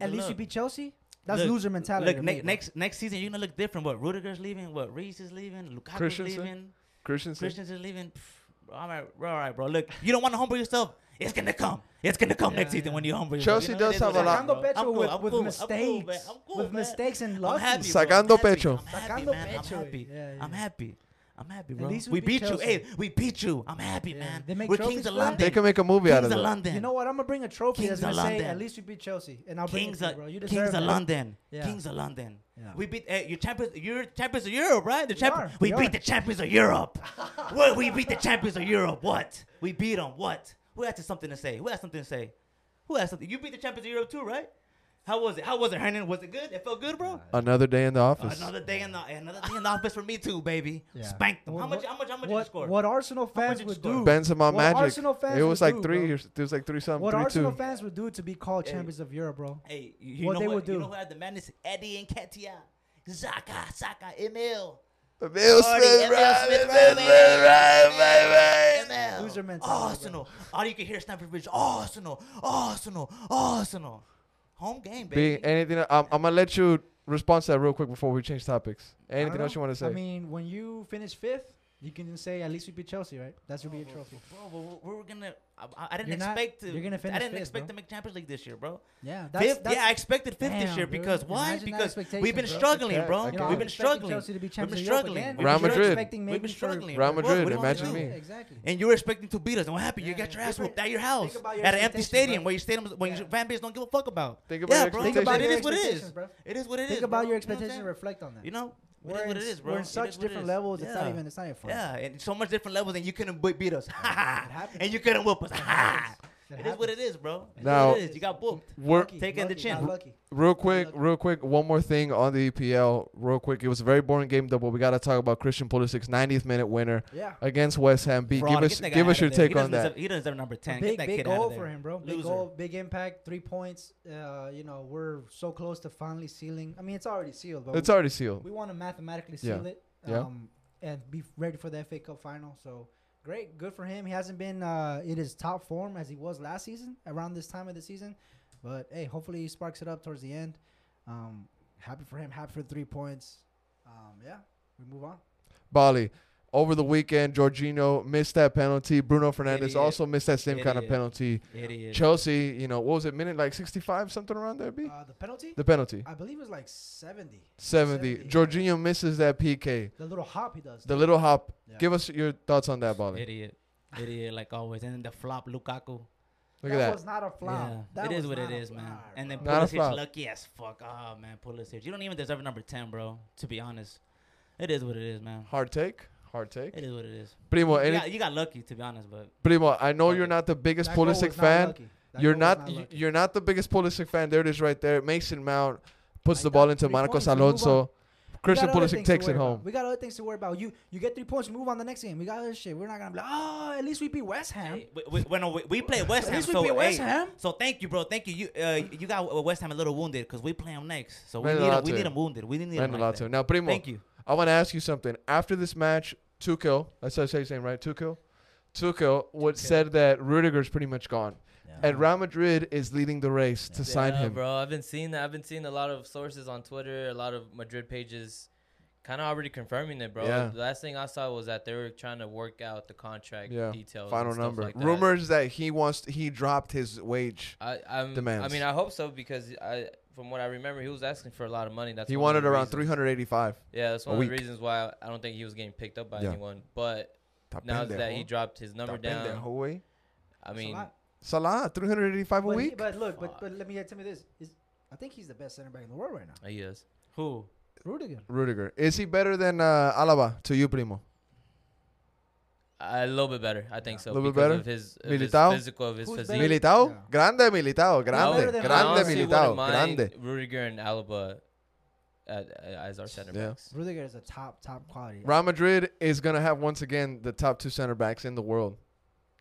at but least you beat Chelsea. That's Look, loser mentality. Look, to ne- next next season you're gonna look different. What Rudiger's leaving. What Reese is leaving. Lukaku's Christensen? leaving. Christensen. Christians is leaving. Pff, all right, bro, all right, bro. Look, you don't want to humble yourself. It's gonna come. It's gonna come next Yeah, season when you humble yourself. Chelsea You know, does have a lot- is, Sacando pecho I'm cool, with, I'm with cool, I'm mistakes, cool. I'm cool, with man. mistakes and I'm lucky. happy. bro. Sacando I'm happy. pecho. I'm happy, Sacando man. I'm pecho. happy. Yeah, I'm happy. I'm happy, At bro. least we, we beat beat you. Chelsea. Hey, we beat you. I'm happy, Yeah. man. They make We're trophies kings of for? London. They can make a movie out Kings of of it. London. You know what? I'm gonna bring a trophy Kings that's gonna of say London. at least we beat Chelsea, and I'll bring Kings it to you, of bro. You Kings deserve of it. London. Yeah. Kings of London. Yeah. We beat uh, your champions. You're champions of Europe, right? The champions. are, We we beat are. the champions of Europe. what? We beat the champions of Europe. What? We beat them. What? Who has something to say? Who has something to say? Who has something? You beat the champions of Europe too, right? How was it? How was it, Hernan? Was it good? It felt good, bro. Another day in the office. Another day in the eh, another day in the office for me too, baby. Yeah. Spanked them. What- How much? what- How much? How much did you score? what Arsenal fans would do? Benzema what Magic. Arsenal fans It was like do, three. bro. It was like three something. What three Arsenal two. fans would do to be called Hey. champions of Europe, bro. Hey, you What know they what? would You do. know who had the madness? Eddie Nketiah. Zaka, Saka, Emile. Bill Party, Smith, Emile Smith, Arsenal. All you can hear is Stamford Bridge. Arsenal. Arsenal. Arsenal. Home game, baby. anything? I'm, I'm gonna let you respond to that real quick before we change topics. Anything else you want to say? I mean, when you finish fifth, you can say at least we beat Chelsea, right? That should be a trophy. Bro, but we we're gonna. I, I didn't You're not- expect to. you're gonna I finish didn't fifth, expect bro. to make Champions League this year, bro. Yeah, that's, Fifth, that's yeah, I expected fifth this Damn, year dude. because why? Imagine that Because we've been expectations, bro. struggling, bro. okay. You know, We've been expecting struggling. Chelsea to be We've champions been of Europe struggling. again. We've been You're Madrid. expecting We've maybe been for- struggling. Real What- what Madrid, do you want me to imagine do? me. Exactly. And you were expecting to beat us. And what happened? you Yeah, got your ass Think whooped at your house think about your at an empty expectations, stadium bro. where your stadium, when Yeah. your fan base don't give a fuck about. Think about yeah, your bro. Think expectations. about it your is what it is. expectations, bro. It is what it is. Think about bro. your You know what I'm expectations saying? reflect on that. You know, it we're in, it is, bro. we're in It such it different is. levels. It's not even. It's not even fun. Yeah, and so much different levels, and you couldn't beat us. and you couldn't whoop us. happens. It is what it is, bro. It is Now- what it is. You got booked. We're Lucky, Taking the lucky, chin. not lucky. real quick, lucky. real quick. One more thing on the EPL, real quick. It was a very boring game, though. But we got to talk about Christian Pulisic's 90th minute winner Yeah. against West Ham. B, Fraud. give us Get that guy give us your there. take on doesn't that. Deserve, he doesn't deserve number ten. big Get that big kid out goal of there. for him, bro. Big Loser. goal, big impact, three points. Uh, you know, we're so close to finally sealing. I mean, it's already sealed, but It's already sealed. we want to mathematically Yeah. seal it. Yeah. Um, and be ready for the FA Cup final. So great, good for him. He hasn't been uh, in his top form as he was last season around this time of the season, but hey, hopefully he sparks it up towards the end. Um, happy for him. Happy for three points. Um, yeah, we move on. Bali. Over the weekend, Jorginho missed that penalty. Bruno Fernandes Idiot. also missed that same kind of penalty. Idiot. Chelsea, you know, what was it, minute like 65, something around there, B? Uh, the penalty, The penalty. I believe, it was like seventy. 70. 70. Jorginho misses that PK. The little hop he does. The little hop. Yeah. Give us your thoughts on that, Bali. Idiot. Idiot, like always. And then the flop, Lukaku. Look that at that. was not a flop. Yeah, That it is was what it not a man. flop, And then bro. Not Pulisic, lucky as fuck. Oh man, Pulisic, you don't even deserve a number ten, bro. To be honest, it is what it is, man. Hard take. Hard take. It is what it is. Primo, you, any, got, you got lucky, to be honest, but Primo, I know you're not the biggest That Pulisic was not fan. You're not, not you're not the biggest Pulisic fan. There it is right there. Mason Mount puts I the ball into Marcos points, we move Alonso. Christian got other Pulisic takes it worry about. home. We got other things to worry about. You you get three points, move on the next game. We got other shit. We're not gonna be like, oh, at least we beat West Ham. hey, we, we, when we, we play West At Ham, least we so beat West hey, Ham. so thank you, bro. Thank you. You uh, you got uh, West Ham a little wounded because we play them next. So we Man need allowed them, we need them wounded. We need them like Now, Primo, Thank you. I want to ask you something. After this match, Tuchel, that's how I say his name, right? Tuchel? Tuchel would Tuchel. said that Rudiger's pretty much gone. And Real Madrid is leading the race to sign Yeah, him. bro. I've been seeing that. I've been seeing a lot of sources on Twitter, a lot of Madrid pages, kind of already confirming it, bro. Yeah. The last thing I saw was that they were trying to work out the contract Yeah. details. Final and stuff number. Like that. Rumors that he wants he dropped his wage. I I'm, I mean, I hope so because I, from what I remember, he was asking for a lot of money. That's he wanted around reasons- 385. Yeah, that's one of the week. reasons why I don't think he was getting picked up by Yeah. anyone. But Ta now that he dropped his number Ta down, pendejo. I mean, lot. Salah, 385 a But, he- week? but look, but, but let me tell me this: is I think he's the best center back in the world right now. he is. Who? Rudiger. Rudiger. Is he better than uh, Alaba to you, Primo? A little bit better, I think so. A little bit better? Of his, of his Militao? physical, of his Who's physique. better? Militao, Yeah. grande Militao, grande, better than grande Militao, grande. Rudiger and Alaba at, as our center Yeah. backs. Rudiger is a top top quality. Real Madrid is gonna have once again the top two center backs in the world.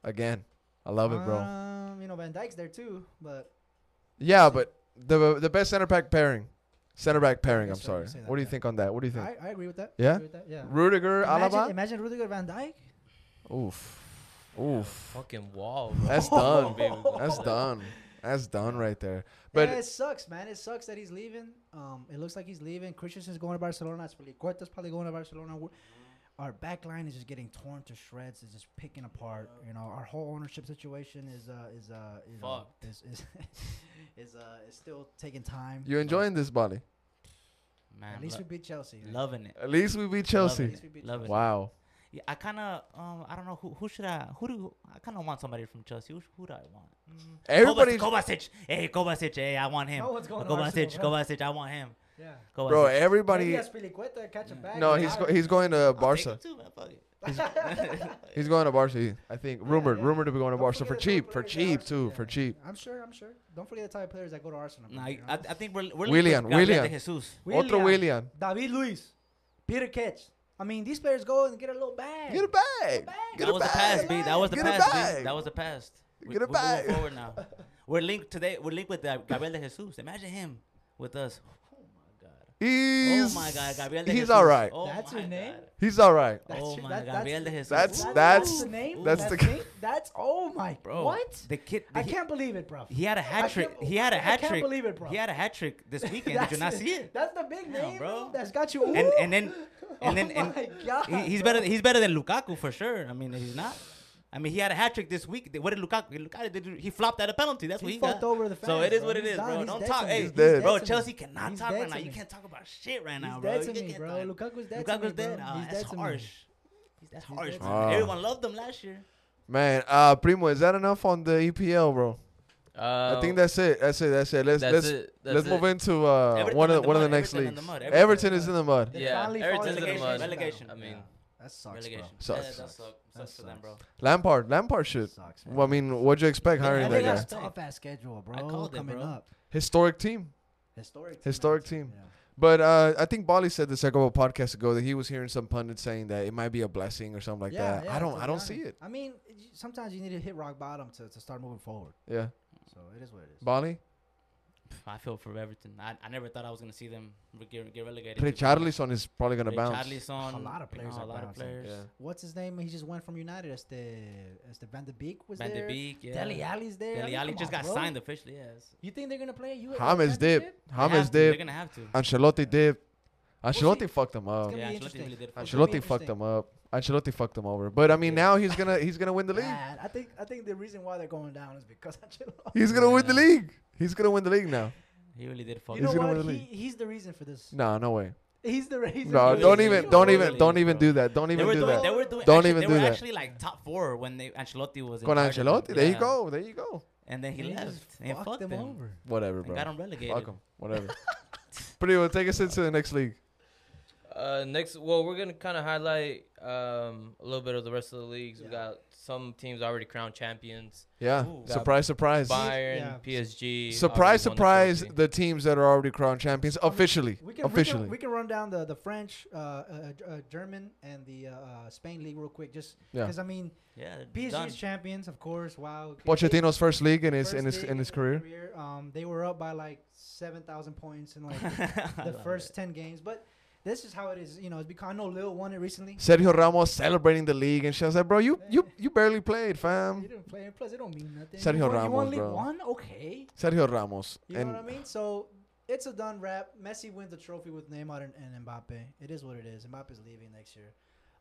Again, I love it, bro. Um, you know Van Dijk's there too, but Yeah, but the the best center back pairing, center back pairing. I'm guess so, you sorry. that, What do you yeah. think on that? What do you think? I, I agree with that. Yeah? I agree with that. Yeah. Rudiger, Imagine, Alaba. imagine Rudiger Van Dyke. Oof, oof. Fucking wall. Bro. That's done. That's done. That's done right there. But But yeah, it sucks, man. It sucks that he's leaving. Um, it looks like he's leaving. Christensen's going to Barcelona. Azpilicueta's probably going to Barcelona. We're- Our back line is just getting torn to shreds. It's just picking apart. You know, our whole ownership situation is uh is uh you know, Fucked. is is is uh is still taking time. you enjoying this, Bali? Man, At least lo- we beat Chelsea. loving it. At least we beat Chelsea. At least we beat it. Wow. Yeah, I kind of um I don't know who who should I who do I kind of want somebody from Chelsea. Who, who do I want? Mm. Everybody's- Kovacic. Hey Kovacic. Hey, I want him. No one's going to Kovacic. Arsenal. Kovacic. I want him. Yeah. Kovacic. Bro, Maybe everybody. Azpilicueta catch a bag. No, he's go, he's going to Barca. too, man. Fuck it. He's going to Barca. I think rumored, yeah. rumored to be going to Don't Barca for cheap, for cheap Arsenal. too, Yeah, for cheap. I'm sure. I'm sure. Don't forget the type of players that go to Arsenal. Nah, I. I think we're we're Willian, linked with Gabriel Willian. de Otro Willian. David Luiz, Petr Cech. I mean, these players go and get a little bag. Get a bag. Get a bag. Get that a was the past, B. That was the Get past. B. That was the past. We, Get a we're bag. moving forward now. We're linked today. We're linked with uh, Gabriel de Jesus. Imagine him with us. Oh my god. He's. oh my god, Gabriel de He's Jesus. all right. Oh That's your name? God. He's all right. That's oh your- my that- God, that's- Gabriel de Jesus. That's- That- that's- the name. that's that's the- the name. That's oh my. bro. What? The kid. I he- can't believe it, bro. He had a hat trick. He had a hat trick. I can't trick. believe it, bro. He had a hat trick this weekend. Did you not see it? That's the big No, name, bro. bro. That's got you. And and then and then oh and god. he, he's bro. better. He's better than Lukaku for sure. I mean, he's not. I mean, he had a hat trick this week. What did Lukaku? Lukaku did, he flopped at a penalty. That's what He he fucked got. over the So it is bro. what it He's is, done. bro. He's Don't talk. Hey, He's dead. bro. Chelsea cannot He's talk right now. You can't talk about shit right now, bro. dead to me, bro. Lukaku's dead Lukaku's dead. That's dead to me. harsh. That's harsh, man. Everyone loved him last year. Man, uh, Primo, is that enough on the EPL, bro? Uh, I think that's it. That's it. That's it. Let's that's let's it. That's let's it. move into uh, Everton one of the one of the mud, next Everton in leagues. the mud, Everton, Everton is in the mud. They Yeah, Everton's in the the mud. Relegation. I mean, Yeah. That sucks, Relegation. bro. Sucks. Yeah, that Sucks. sucks. Sucks for them, bro. Lampard, Lampard shit. Sucks, man. Well, I mean, what'd you expect Yeah, hiring And I they that think got guy? a tough ass schedule, bro. I called it, coming bro. up. Historic team. Historic. Team, Historic team. Yeah. But uh, I think Bali said this a couple of podcasts ago that he was hearing some pundits saying that it might be a blessing or something like yeah, that. yeah, I don't, I don't see it. I mean, sometimes you need to hit rock bottom to, to start moving forward. Yeah, So it is what it is. Bali. I feel for Everton. I, I never thought I was gonna see them get, get relegated. to the- Richarlison is probably gonna bounce. Charlison, A lot of you players know, a lot of players. Yeah. What's his name? He just went from United. As the as the Van de Beek was there. Van de. Beek, yeah. Dele Alli's there. I Dele mean, Alli just on, got bro. signed officially. Yes. You think they're gonna play you? James dip. They have James to. They're gonna have to. Ancelotti dip. See. Ancelotti fucked him up. gonna Yeah, Ancelotti really did. It's Ancelotti fucked interesting. him up. Ancelotti fucked him over. But I mean, Yeah. now he's gonna he's gonna win the league. Man, I think I think the reason why they're going down is because Ancelotti. He's gonna win the league. He's gonna win the league now. He really did fuck. You He's know gonna what? win the He, he's the reason for this. No, no way. He's the reason. No, really don't even, don't even, really don't even bro. do that. Don't even do doing, that. they were doing. Don't actually, even they do were that. actually like top four when they Ancelotti was. in Con charge of them. Ancelotti, there you go, there you go. And then he, He left and fucked fucked them them. over. Whatever, And bro. got him relegated. Fuck him. Whatever. Pretty well. Take us into the next league. Uh, next, well, we're gonna kind of highlight um, a little bit of the rest of the leagues. We got some teams already crowned champions. Yeah. Surprise, surprise. Bayern, Yeah. PSG. Surprise, already won the surprise. The teams that are already crowned champions officially. We can, officially. We can, we can run down the the French, uh, uh, uh, German, and the uh, Spain league real quick, just yeah. because I mean Yeah, PSG done. is champions, of course. Wow. okay. Pochettino's first league in his in his league in his career. Um, they were up by like seven thousand points in like the first it. ten games, but this is how it is. You know, it's because I know Lille won it recently. Sergio Ramos celebrating the league and shit. I was like, bro, you you you barely played, fam. You didn't play, plus it don't mean nothing. Sergio you won, you Ramos, won League bro. One, okay. Sergio Ramos. You and know what I mean? So it's a done wrap. Messi wins the trophy with Neymar and, and Mbappe. It is what it is. Mbappe's leaving next year.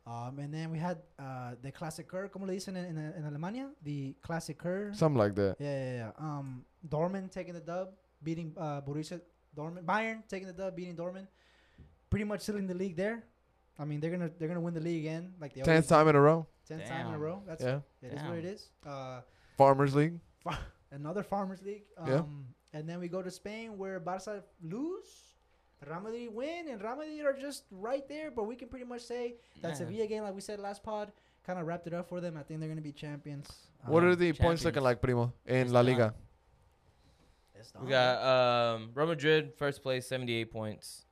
Um, and then we had uh, the Klassiker, como le dicen en, en, en Alemania? The Klassiker. something like that. Yeah, yeah, yeah. Um, Dortmund taking the dub, beating uh, Borussia Dortmund. Bayern taking the dub, beating Dortmund. Pretty much sealing the league there. I mean, they're gonna they're gonna win the league again, like they always Tenth time in a row. do. tenth time in a row. That's Yeah. it is what it Damn. is. Uh, Farmers League. another Farmers League. Um, Yeah. And then we go to Spain where Barca lose, Real Madrid win, and Real Madrid are just right there. But we can pretty much say that Yeah. Sevilla game, like we said last pod, kind of wrapped it up for them. I think they're gonna be champions. What Um, are the points looking champions. like, Primo, in It's La done. Liga? We got um, Real Madrid first place, 78 points.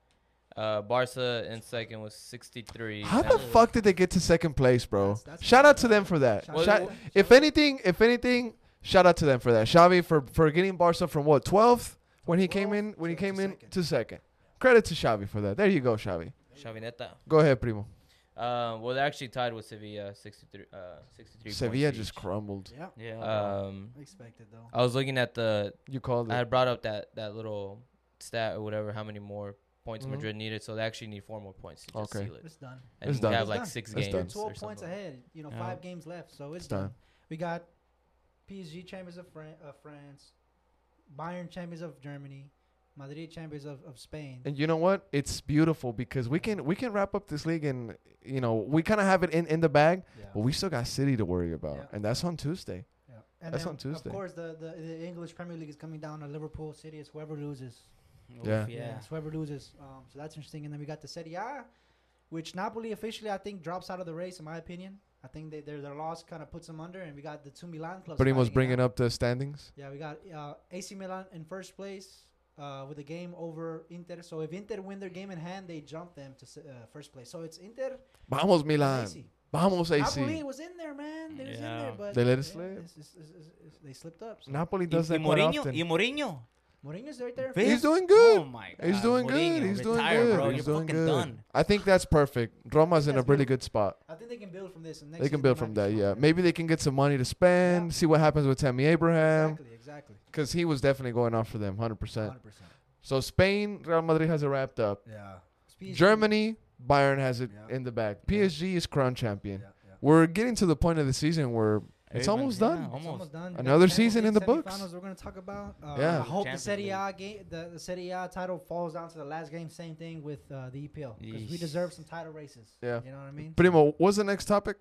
Uh, Barca in second was 63. How the fuck did they get to second place, bro? That's- that's Shout out to them for that. Shout Well, Shout- well, if anything, if anything, shout out to them for that. Xavi for for getting Barca from what 12th when he came in when he came to in second. to second. Credit to Xavi for that. There you go, Xavi. Chavineta. Go ahead, Primo. Um, well, they're actually tied with Sevilla, 63. Uh, 63 Sevilla just each. crumbled. Yeah, Yeah. Um, expected though. I was looking at the. You called I it. had brought up that that little stat or whatever, how many more points Mhm. Madrid needed. So they actually need four more points to just Okay. seal it. It's done. And It's we done. have It's like done. six It's games. done. You're 12 or points something. ahead. You know, Yeah. five games left, so it's, It's done. done. We got PSG champions of Fran- uh, France, Bayern champions of Germany, Madrid champions of, of Spain. And you know what? It's beautiful because we can we can wrap up this league and you know we kind of have it in in the bag, yeah. but we still got City to worry about, Yeah. and that's on Tuesday. yeah. And that's on Tuesday. Of course, the, the, the English Premier League is coming down to Liverpool City. It's whoever loses. Oof, Yeah. Yeah. it's whoever loses. Um, so that's interesting. And then we got the Serie A, which Napoli officially, I think, drops out of the race, in my opinion. I think they, their, their loss kind of puts them under. And we got the two Milan clubs. Primo's fighting it bringing out. up the standings. Yeah, we got uh, AC Milan in first place uh, with a game over Inter. So if Inter win their game in hand, they jump them to uh, first place. So it's Inter. Vamos and Milan. AC. Vamos Napoli AC. was in there, man. They was in there, but They let it slip? it's- it's- it's- it's- they slipped up. So. Napoli does y that quite Mourinho, often. y Mourinho. Mourinho's right there. He's doing good. Oh my God. He's doing Mourinho, good. He's doing retire, good. Bro. He's You're doing good. done. I think that's perfect. Roma's in a That's really good. good spot. I think they can build from this. And next They can build from that. Yeah, maybe they can get some money to spend. Yeah. See what happens with Tammy Abraham, Exactly, exactly. because he was definitely going off for them, hundred percent. 100%. So Spain, Real Madrid has it wrapped up. Yeah. PSG Germany, Bayern has it Yeah. in the bag. Yeah. PSG is crown champion. Yeah, yeah. We're getting to the point of the season where it's Everybody- almost yeah, done. It's Almost. almost done. We Another season in the books. We're gonna talk about. Uh, Yeah. I hope the Champions Serie A game, the, the Serie A title falls down to the last game. Same thing with uh, the EPL because we deserve some title races. Yeah. You know what I mean? Primo, what's the next topic?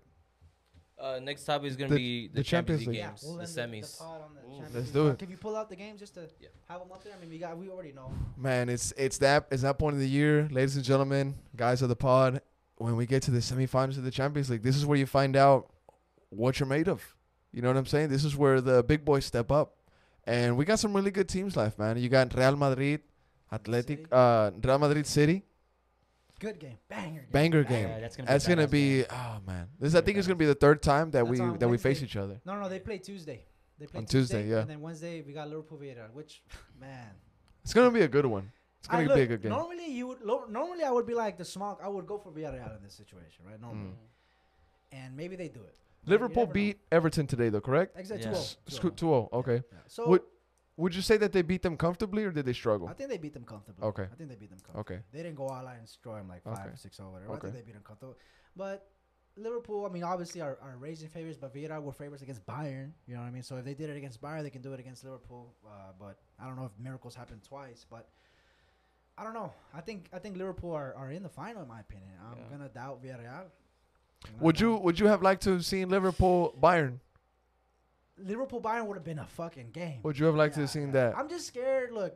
Uh, next topic is gonna be the, the Champions, Champions League League. Yeah, games, we'll the end semis. pod the Let's League. do it. Can you pull out the games just to Yeah. have them up there? I mean, we got we already know. Man, it's it's that it's that point of the year, ladies and gentlemen, guys of the pod. When we get to the semifinals of the Champions League, this is where you find out what you're made of. You know what I'm saying? This is where the big boys step up, and we got some really good teams left, man. You got Real Madrid, Athletic, uh, Real Madrid City, Good game, banger game. banger game. yeah, that's gonna That's be a gonna be game. oh man, this I think is gonna be the third time that That's we that we face each other. No, no. They play Tuesday. They play On Tuesday, yeah. And then Wednesday we got Liverpool Villarreal, which man. It's gonna be a good one. It's gonna I be a look, good game. Normally you would lo- normally I would be like the small I would go for Villarreal in this situation, right? Normally. Mm. And maybe they do it. Liverpool never know. beat Everton today, though, correct? Exactly. Yeah. 2-0. S- 2-0. 2-0. Okay. Yeah. So Would would you say that they beat them comfortably or did they struggle? I think they beat them comfortably. Okay. I think they beat them comfortably. Okay. They didn't go all out and destroy them like five Okay. or six or whatever. I think they beat them comfortably. But Liverpool, I mean, obviously are, are raising favorites, but Villarreal were favorites against Bayern. You know what I mean? So if they did it against Bayern, they can do it against Liverpool. Uh, but I don't know if miracles happen twice. But I don't know. I think I think Liverpool are, are in the final, in my opinion. I'm Yeah. gonna doubt Villarreal. I'm gonna Would you would you have liked to have seen Liverpool Bayern? Liverpool Bayern would have been a fucking game. Would you have liked to have seen yeah. that? I'm just scared. Look,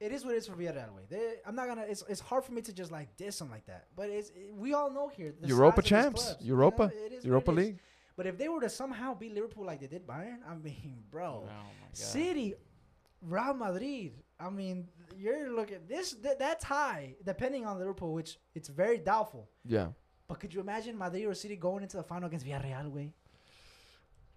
it is what it is for Villarreal. Way they, I'm not gonna. It's, it's hard for me to just like diss them like that. But it's we all know here. The Europa size of these champs. clubs, you Europa. know, it is Europa it is. League. But if they were to somehow beat Liverpool like they did Bayern, I mean, bro, Oh my God. City, Real Madrid. I mean, you're looking this. Th- that's high, depending on Liverpool, which it's very doubtful. Yeah. But could you imagine Madrid or City going into the final against Villarreal? Way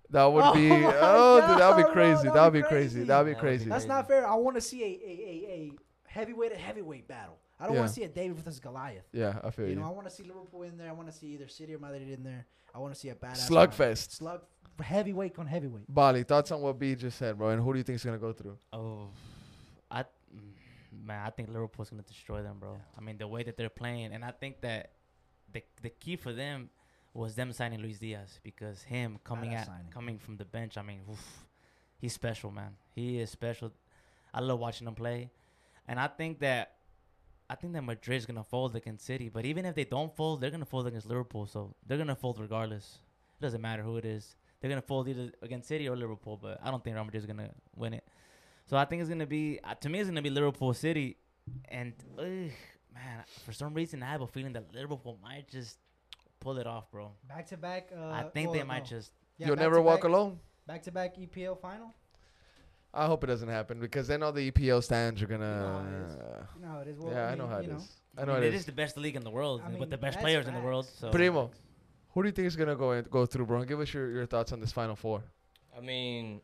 That would Oh be my oh dude, that would be crazy. bro, That would be be crazy. crazy. That would be That would be crazy. that's not fair. I want to see a, a, a, a heavyweight to heavyweight battle. I don't Yeah. want to see a David versus Goliath. Yeah, I feel You know, I want to see Liverpool in there. I want to see either City or Madrid in there. I want to see a badass Slugfest. Slug heavyweight on heavyweight. Bali, thoughts on what B just said, bro, and who do you think is gonna go through? Oh, I man, I think Liverpool's gonna destroy them, bro. I mean, the way that they're playing, and I think that the the key for them was them signing Luis Diaz because him coming at signing. coming from the bench. I mean, oof, he's special, man. He is special. I love watching him play, and I think that. I think that Madrid's gonna fold against City, but even if they don't fold, they're gonna fold against Liverpool. So they're gonna fold regardless. It doesn't matter who it is. They're gonna fold either against City or Liverpool, but I don't think Real Madrid's gonna win it. So I think it's gonna be uh, to me it's gonna be Liverpool City, and ugh, man, for some reason I have a feeling that Liverpool might just pull it off, bro. Back to back. Uh, I think well, they might no. just. Yeah, You'll never walk back- alone. Back to back EPL final. I hope it doesn't happen because then all the EPL stands are You know how it gonna. You know how it is. Well, yeah, I, mean, know how it you is. I I know mean, it it is. is the best league in the world I mean, with the best that's players in the world. So Primo, who do you think is gonna go in, go through, bro? Give us your, your thoughts on this final four. I mean,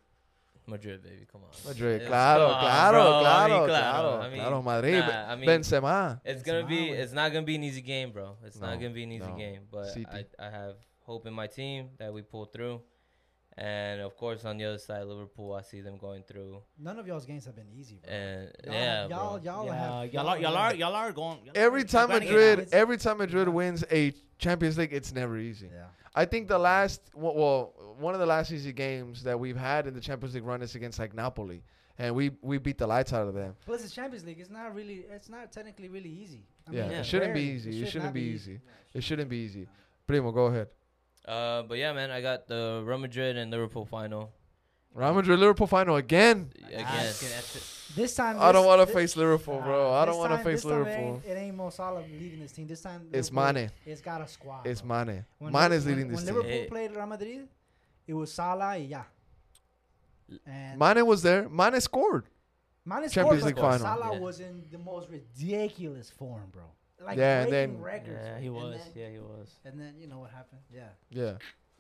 Madrid, baby, come on. Madrid, It's- claro, come on, claro, bro. I claro, mean, claro, I mean, claro, Madrid, nah, I mean, Benzema. It's gonna be. Benzema. It's not gonna be an easy game, bro. It's No, not gonna be an easy no. game. But I, I have hope in my team that we pull through, and of course on the other side, Liverpool, I see them going through. None of y'all's games have been easy, bro. And Y'all, yeah, y'all, bro. y'all yeah, have y'all are y'all are y'all are going. y'all Every are time Madrid, every time Madrid wins a Champions League, it's never easy. Yeah. I think the last, well, well, one of the last easy games that we've had in the Champions League run is against like Napoli, and we we beat the lights out of them. Plus, it's Champions League. It's not really. It's not technically really easy. I Yeah, mean, it shouldn't be easy. It, should shouldn't not be easy. It shouldn't be easy. Primo, go ahead. Uh, but yeah, man, I got the Real Madrid and Liverpool final Real Madrid Liverpool final again. again. That's good, that's it. This time, I don't this- want to thi- face Liverpool, bro. uh, I this don't want to time- face this time it Liverpool. ain't- It ain't Mo Salah leading this team. This time, It's Liverpool- Mane. It's got a squad. It's bro. Mane. When Mane Liver- is leading when, this when team. Liverpool Eh. played Real Madrid, it was Salah y ya. And Mane was there. Mane scored. Mane scored, Champions League but final. Salah Yeah. was in the most ridiculous form, bro. Like Yeah, and breaking then- records. Yeah, he was. then- Yeah, he was. And then you know what happened? Yeah. Yeah.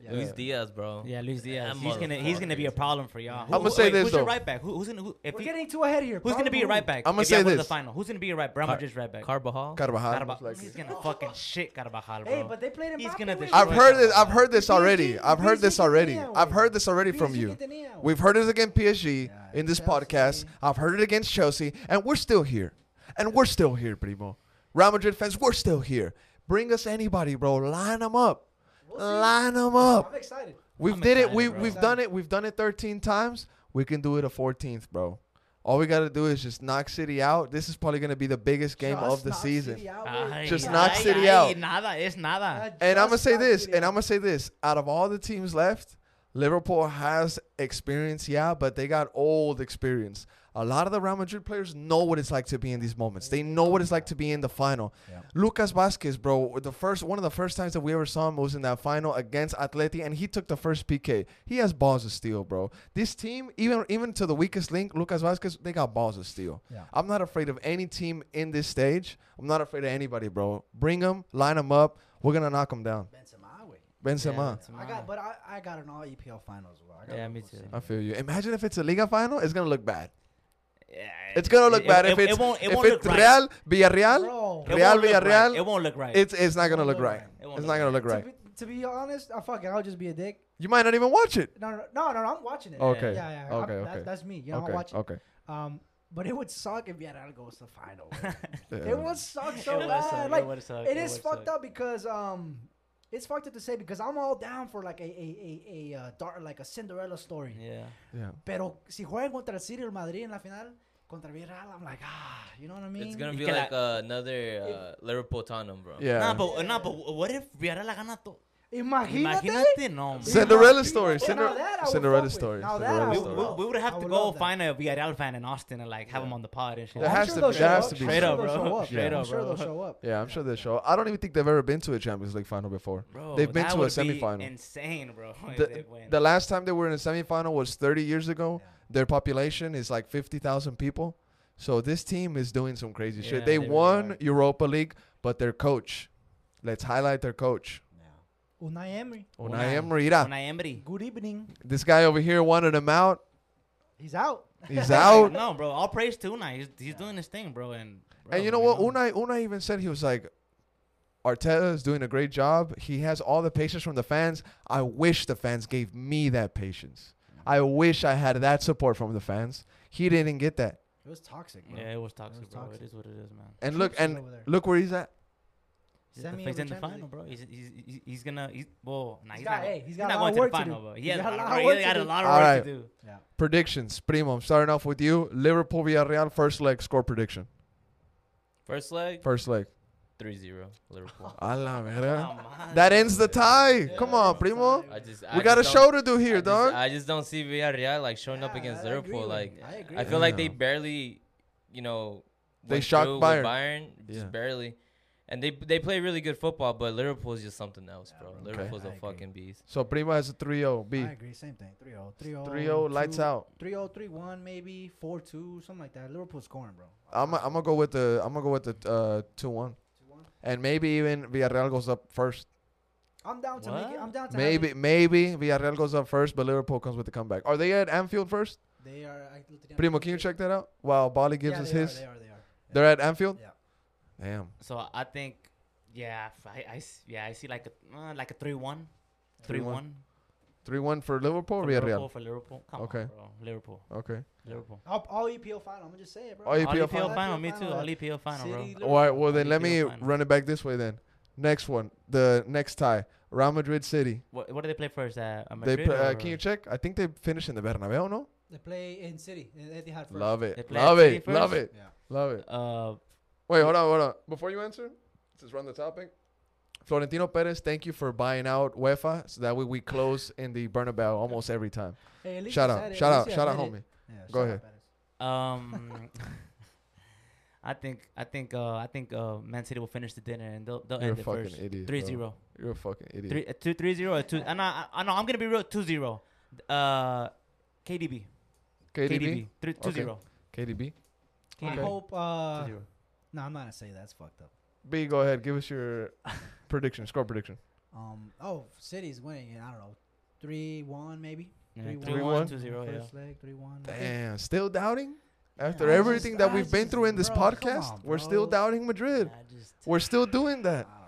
yeah. Luis Diaz, bro. Yeah, Luis Diaz. That He's gonna he's gonna be a problem for y'all. I'ma say wait, this, Who's your right back? Who, who's gonna who, if We're he- getting too ahead of here. who's gonna be your right back? I'ma say y'all go to this. the final. Who's gonna be your right? Real Car- Madrid's right back. Carvajal. Carvajal. Carvajal. most. He's gonna fucking shit Carvajal, bro. Hey, but they played him. He's gonna with destroy I've him. heard this. I've heard this already. I've heard this already. I've heard this already from you. We've heard it against PSG in this podcast. I've heard it against Chelsea, and we're still here. And we're still here, Primo. Real Madrid fans, we're still here. Bring us anybody, bro. Line them up. We'll. Line them up. I'm excited. We've I'm did it. We bro. we've done it. We've done it 13 times. We can do it a 14th, bro. All we gotta do is just knock City out. This is probably gonna be the biggest game Just of the season. Out. Ay, Just ay, knock ay, City ay, out. Nada, it's nada. And I'm gonna say this, City and. I'm gonna say this. Out of all the teams left, Liverpool has experience, yeah, but they got old experience. A lot of the Real Madrid players know what it's like to be in these moments. They know what it's like to be in the final. Yeah. Lucas Vasquez, bro, the first one of the first times that we ever saw him was in that final against Atleti, and he took the first PK. He has balls of steel, bro. This team, even even to the weakest link, Lucas Vasquez, they got balls of steel. Yeah. I'm not afraid of any team in this stage. I'm not afraid of anybody, bro. Bring them, line them up. We're gonna knock them down. Benzema, güey. Benzema. Benzema. I got, but I, I got an all EPL finals. Bro. I got Yeah, me too. I feel you. Imagine if it's a Liga final, it's gonna look bad. Yeah, It's gonna look it- bad it- if it it's won't- it if won't it's look right. Real Villarreal. Bro, Real won't look right. It won't look right. It's it's not gonna Won't look look right. right. It won't It's look not gonna look to, right. be, to be honest, I fuck it. I'll just be a dick. You might not even watch it. No, no, no, no, no I'm watching it. Okay. Yeah, yeah. I'm- Okay, That, okay. that's me. You know, Okay. I'm watching. Okay. Um, but it would suck if Villarreal goes to the final. Yeah. It would suck so It would bad. suck, it like would suck, it it is would fucked suck. up because um, it's fucked up to say because I'm all down for like a a a, a uh, dark like a Cinderella story. Yeah. Yeah. Pero si juegan contra el City or Madrid en la final contra Villarreal, I'm like ah, you know what I mean? It's gonna be can like uh, another uh, Liverpool Tottenham, bro. Yeah. Nah, but nah, but what if Villarreal la gana todo? Imagínate. Imagínate, no. man. Cinderella story. Now Cinder- that Cinderella story. Cinderella I We, would story. we, we would have to would go love that. find a Villarreal fan in Austin and like have him on the pod and shit. There has sure to be- show there has up. to be I'm Straight up, they'll bro. show up. Straight I'm sure they'll show up. Yeah, I'm sure they'll show. I don't even think they've ever been to a Champions League final before. Bro, They've been to a would be semifinal. Insane, bro. The, the last time they were in a semifinal was 30 years ago. Yeah. Their population is like 50,000 people. So this team is doing some crazy Yeah, shit. They, they won are. Europa League, but their coach, let's highlight their coach, Yeah. Unai Emery. Unai Emery. Mira, Unai Emery. Good evening. This guy over here wanted him out. He's out. He's out. No, bro. All praise to Unai. He's, he's doing his thing, bro. And bro, and you know what? Unai Unai even said he was like, Arteta is doing a great job. He has all the patience from the fans. I wish the fans gave me that patience. I wish I had that support from the fans. He didn't get that. It was toxic. Bro. Yeah, it was toxic, was bro. toxic. It is what it is, man. And look and look where he's at. He's, Semi the, he's in the final, bro. He's, he's, he's, he's gonna. He's, well, nah, He's he's, got- not. hey, he's he's got not a going lot to the of work to final, do. but he He's has got a a lot, lot bro, of work to got a do. lot of work right. to do. Yeah. Predictions. Primo, I'm starting off with you. Liverpool Villarreal first leg score prediction. First leg, First leg. 3-0 Liverpool. A la verga. That ends the tie. Come on, Primo. I just We got a show to do I here, just, dog. I just don't see Villarreal like showing up against I agree Liverpool. with Like. I agree I feel you. like they barely, you know, They shocked through with Bayern. Bayern, just Yeah. barely. And they they play really good football, but Liverpool's just something else, bro. Okay. Liverpool's I a agree. fucking beast. So Primo has a 3-0. B. I agree. Same thing. oh, 3 0. 3 0. 3-0, lights out. 3 0, 3 1, maybe 4 2, something like that. Liverpool scoring, bro. I'm I'm gonna go with the I'm gonna go with the uh, 2-1. 2 1. And maybe even Villarreal goes up first. I'm down to make it. I'm down to have Maybe it. maybe Villarreal goes up first, but Liverpool comes with the comeback. Are they at Anfield first? They are. I, looked it up. Primo, can you check that out? While Bali gives yeah, us they his. Are, they are. They are. They're at Anfield. Yeah. Damn. So I think, yeah, f- I, I s- yeah, I see like a uh, like a three one, 3-1. three one. For Liverpool or for Liverpool Villarreal. for Liverpool. Come Okay. on, bro. Liverpool, Okay. Liverpool. All, all EPL final. I'm gonna just say it, bro. All All EPL EPL final. final, me too. All EPL final, bro. City, All right. Well, then All let me final. run it back this way. Then next one, the next tie, Real Madrid City. What, what do they play first? Uh, They Madrid play, uh, can you check? I think they finished in the Bernabeu. No. They play in City. In Etihad first. Love it. Love at City it. Love it. Yeah. Love it. Uh, Wait, hold on, hold on. Before you answer, just run the topic. Florentino Perez, thank you for buying out UEFA, so that way we close in the Bernabeu almost every time. Hey, at least Shout out, shout out, shout out, homie. Yeah, Go ahead. um, I think I think uh I think uh Man City will finish the dinner and they'll they'll You're end it fucking first. idiot. Three bro. zero. You're a fucking idiot. Three, uh, two three zero or two. I know I, I know I'm gonna be real. Two zero. Uh, KDB. KDB. Three, two Okay. zero. KDB. I Okay. hope. Uh, Two zero. No, I'm not gonna say. That's fucked up. B, go ahead. Give us your prediction, score prediction. Um. Oh, City's winning. I don't know. Three one maybe. Yeah, Three three one. one two zero. Yeah. First leg. Three one. Damn, still doubting? After I everything just- that I we've been through in this bro, podcast, on, we're still doubting Madrid. I just, We're still doing that. I don't know, bro.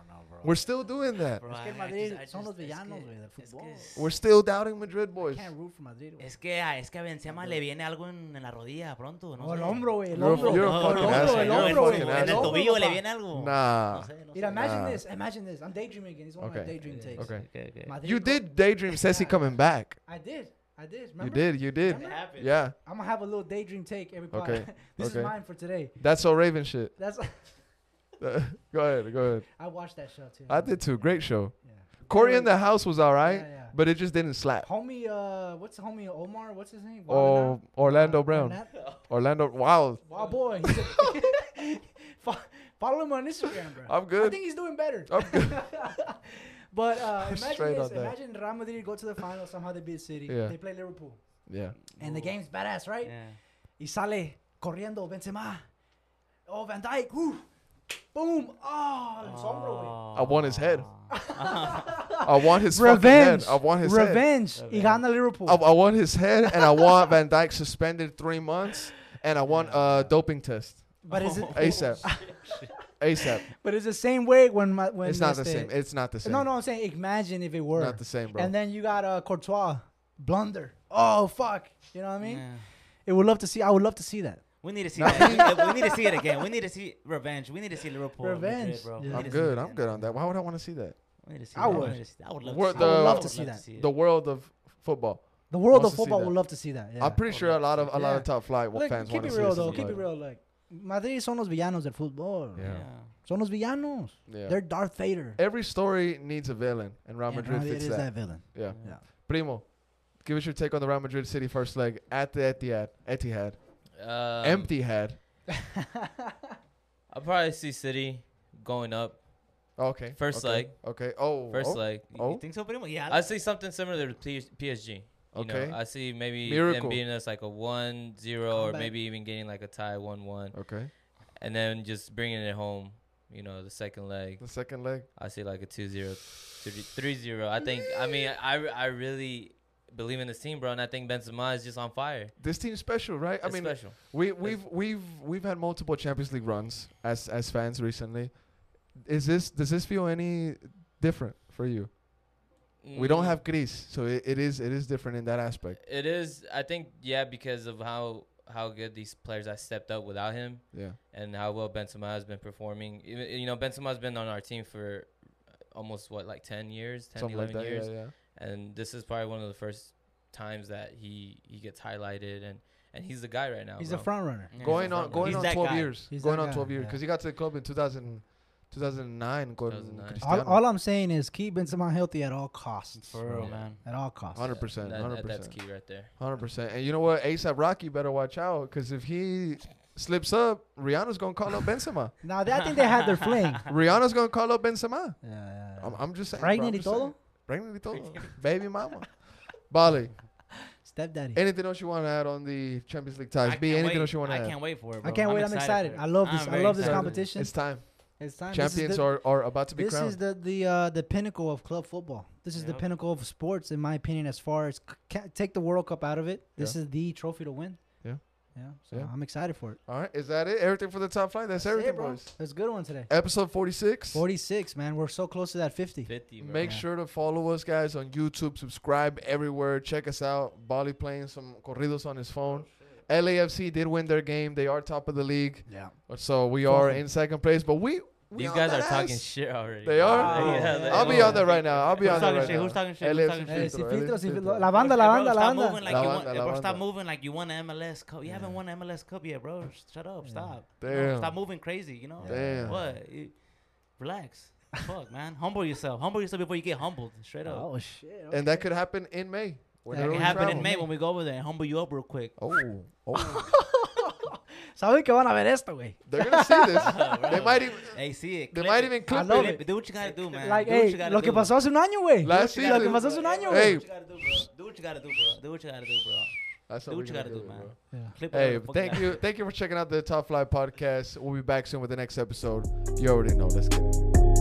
We're still doing that. bro, Es que I- el I Madrid just- I son los just- es villanos, güey, del es que We're still doubting Madrid, I boys. can't root for Madrid. güey. Es que, a- es que a Benzema le viene algo en, en la rodilla pronto, no O el hombro, güey. El You're hombro. you're a el hombro, asshole. el hombro, güey, En el tobillo le viene algo. Nah. No sé, no Mira, sé. imagine Nah. this. Imagine this. I'm daydreaming again. It's one of my Okay. daydream takes. Okay. Okay, okay. Madrid You did daydream Ceci coming back. I did. I did. You did, you did. It happened. Yeah. I'm gonna have a little daydream take every pod. Okay, this okay. is mine for today. That's so Raven shit. That's go ahead, go ahead. I watched that show too. I did too. Great show. Yeah. Cory in the house was alright, Yeah, yeah. but it just didn't slap. Homie, uh, what's the homie Omar? What's his name? Oh, Waldemar? Orlando Uh, Brown. Orlando, wow. Wow, boy. He's a- Fo- Follow him on Instagram, bro. I'm good. I think he's doing better. I'm good. but uh, imagine Straight this. that. Imagine Real Madrid go to the final. Somehow they beat City. Yeah. They play Liverpool. Yeah. And the Ooh. game's badass, right? Yeah. Y sale corriendo Benzema. Oh, Van Dijk. Ooh. Boom. Oh, el hombro. I want his head. I want his fucking Revenge. head. I want his head. Revenge. Y Revenge. gana Liverpool. I, I want his head, and I want Van Dijk suspended three months, and I want a doping test but is it ASAP. ASAP. But it's the same way when my, when It's not the este- same. It's not the same. No, no, I'm saying imagine if it were. Not the same, bro. And then you got uh, Courtois blunder. Oh fuck. You know what I mean? Yeah. It would love to see. I would love to see that. We need to see Nah. that. we need to see it again. We need to see revenge. We need to see Liverpool. and Madrid, Revenge. bro. Yeah. We I'm need to see good. it I'm good on that. Why would I want to see that? We need to see I that. would. Need to see. I would love Wor- to see the- that. I would love to see that. it. The world of football. The world Wants of to see football that. would love to see that. Yeah. I'm pretty sure a lot of a lot of top flight Look, fans keep want it to see real us though. in Keep it live. real. Like Madrid son los villanos del fútbol. Yeah. Yeah. Son los villanos. Yeah. They're Darth Vader. Every story needs a villain, and Real And Madrid Madrid fits is that. that villain. Yeah. Yeah. Primo, give us your take on the Real Madrid City first leg at the Etihad. Etihad. Um, Empty head. I'll probably see City going up Okay. First okay, leg. Okay. Oh. first oh, leg. Oh. You think so, Primo? Yeah. I see something similar to P- PSG. You Okay. know, I see maybe Miracle. them beating us like a 1-0 or Comeback. maybe even getting like a tie 1-1 Okay. and then just bringing it home. You know, the second leg. The second leg. I see like a 2-0, 3-0. I think I mean I I really believe in this team, bro, and I think Benzema is just on fire. This team's special, right? I It's mean, special. we we've we've we've had multiple Champions League runs as as fans recently. Is this does this feel any different for you? We don't Mm, have Chris, so it, it is it is different in that aspect. It is. I think yeah, because of how how good these players have stepped up without him, Yeah. and how well Benzema has been performing. Even you know, Benzema has been on our team for almost what like 10 years, 10 Something like 11 that. years. Yeah, yeah. And this is probably one of the first times that he he gets highlighted and and he's the guy right now. He's bro. a front runner. Yeah, Going he's a on front going runner. on 12 guy. years. He's going that on guy, 12 years yeah. because he got to the club in 2000, 2009 con 2009. All, all I'm saying is keep Benzema healthy at all costs. For real, Yeah. man. At all costs. 100%. That- that- that's 100%. key right there. Hundred percent. And you know what? ASAP Rocky better watch out because if he slips up, Rihanna's gonna call up Benzema. Now, they- I think they had their fling. Rihanna's gonna call up Benzema. Yeah, yeah, I'm, I'm just saying. Pregnant bro, y I'm just saying. todo? Pregnant y todo. Baby mama. Bali, Stepdaddy. anything else you want to add on the Champions League ties? I B, anything wait. else you want to add? I add? can't wait for it. Bro. I can't wait. I'm excited. for I it. love I'm this. I very love this excited. competition. It's time. It's time. Champions the- are, are about to be this crowned. is the the uh, the pinnacle of club football. This is the pinnacle of sports, in my opinion. As far as c- take the World Cup out of it, this is the trophy to win. Yeah. yeah. So Yeah. I'm excited for it. All right, is that it? Everything for the top flight? That's, That's it, everything, bro. boys. It's a good one today. Episode 46. 46, man. We're so close to that 50. 50, bro. Make Yeah. sure to follow us, guys, on YouTube. Subscribe everywhere. Check us out. Bali playing some corridos on his phone. Oh, LAFC did win their game. They are top of the league. Yeah. So we are in second place. But we, we These guys are that talking shit already. They are? Yeah, they oh. I'll be on that right now. I'll be on that right shit? now. Who's talking shit? Who's talking shit? si filtro, filtro, LAFC si filtro. filtro. La banda, la banda, la stop banda. moving like La you banda, won, la bro, stop moving like you won an MLS Cup. You haven't won an MLS Cup yet, bro. Shut up. Stop. No, Damn. stop moving crazy. You know. Damn. What? You- relax. Fuck, man. Humble yourself. Humble yourself before you get humbled. Straight up. Oh, shit. And that could happen in May. That whenever It can happen travel. in May when we go over there and humble you up real quick. Oh, oh. Saben que van a ver esto, güey. They're gonna see this. they might even. Hey, see it. They clip might it. even I clip love it. it. Do what you gotta do, man. Like, do what hey, you gotta lo que do. pasó hace un año, güey. Last Do what you season. Lo que pasó hace un año, Hey. Do what you gotta do, bro. Do what you gotta do, bro. Do what you gotta do, bro. That's what what you we're gotta gonna do, man. Yeah. Clip Hey, whatever the fuck thank you, thank you for checking out the Top Fly podcast. We'll be back soon with the next episode. You already know. Let's get it.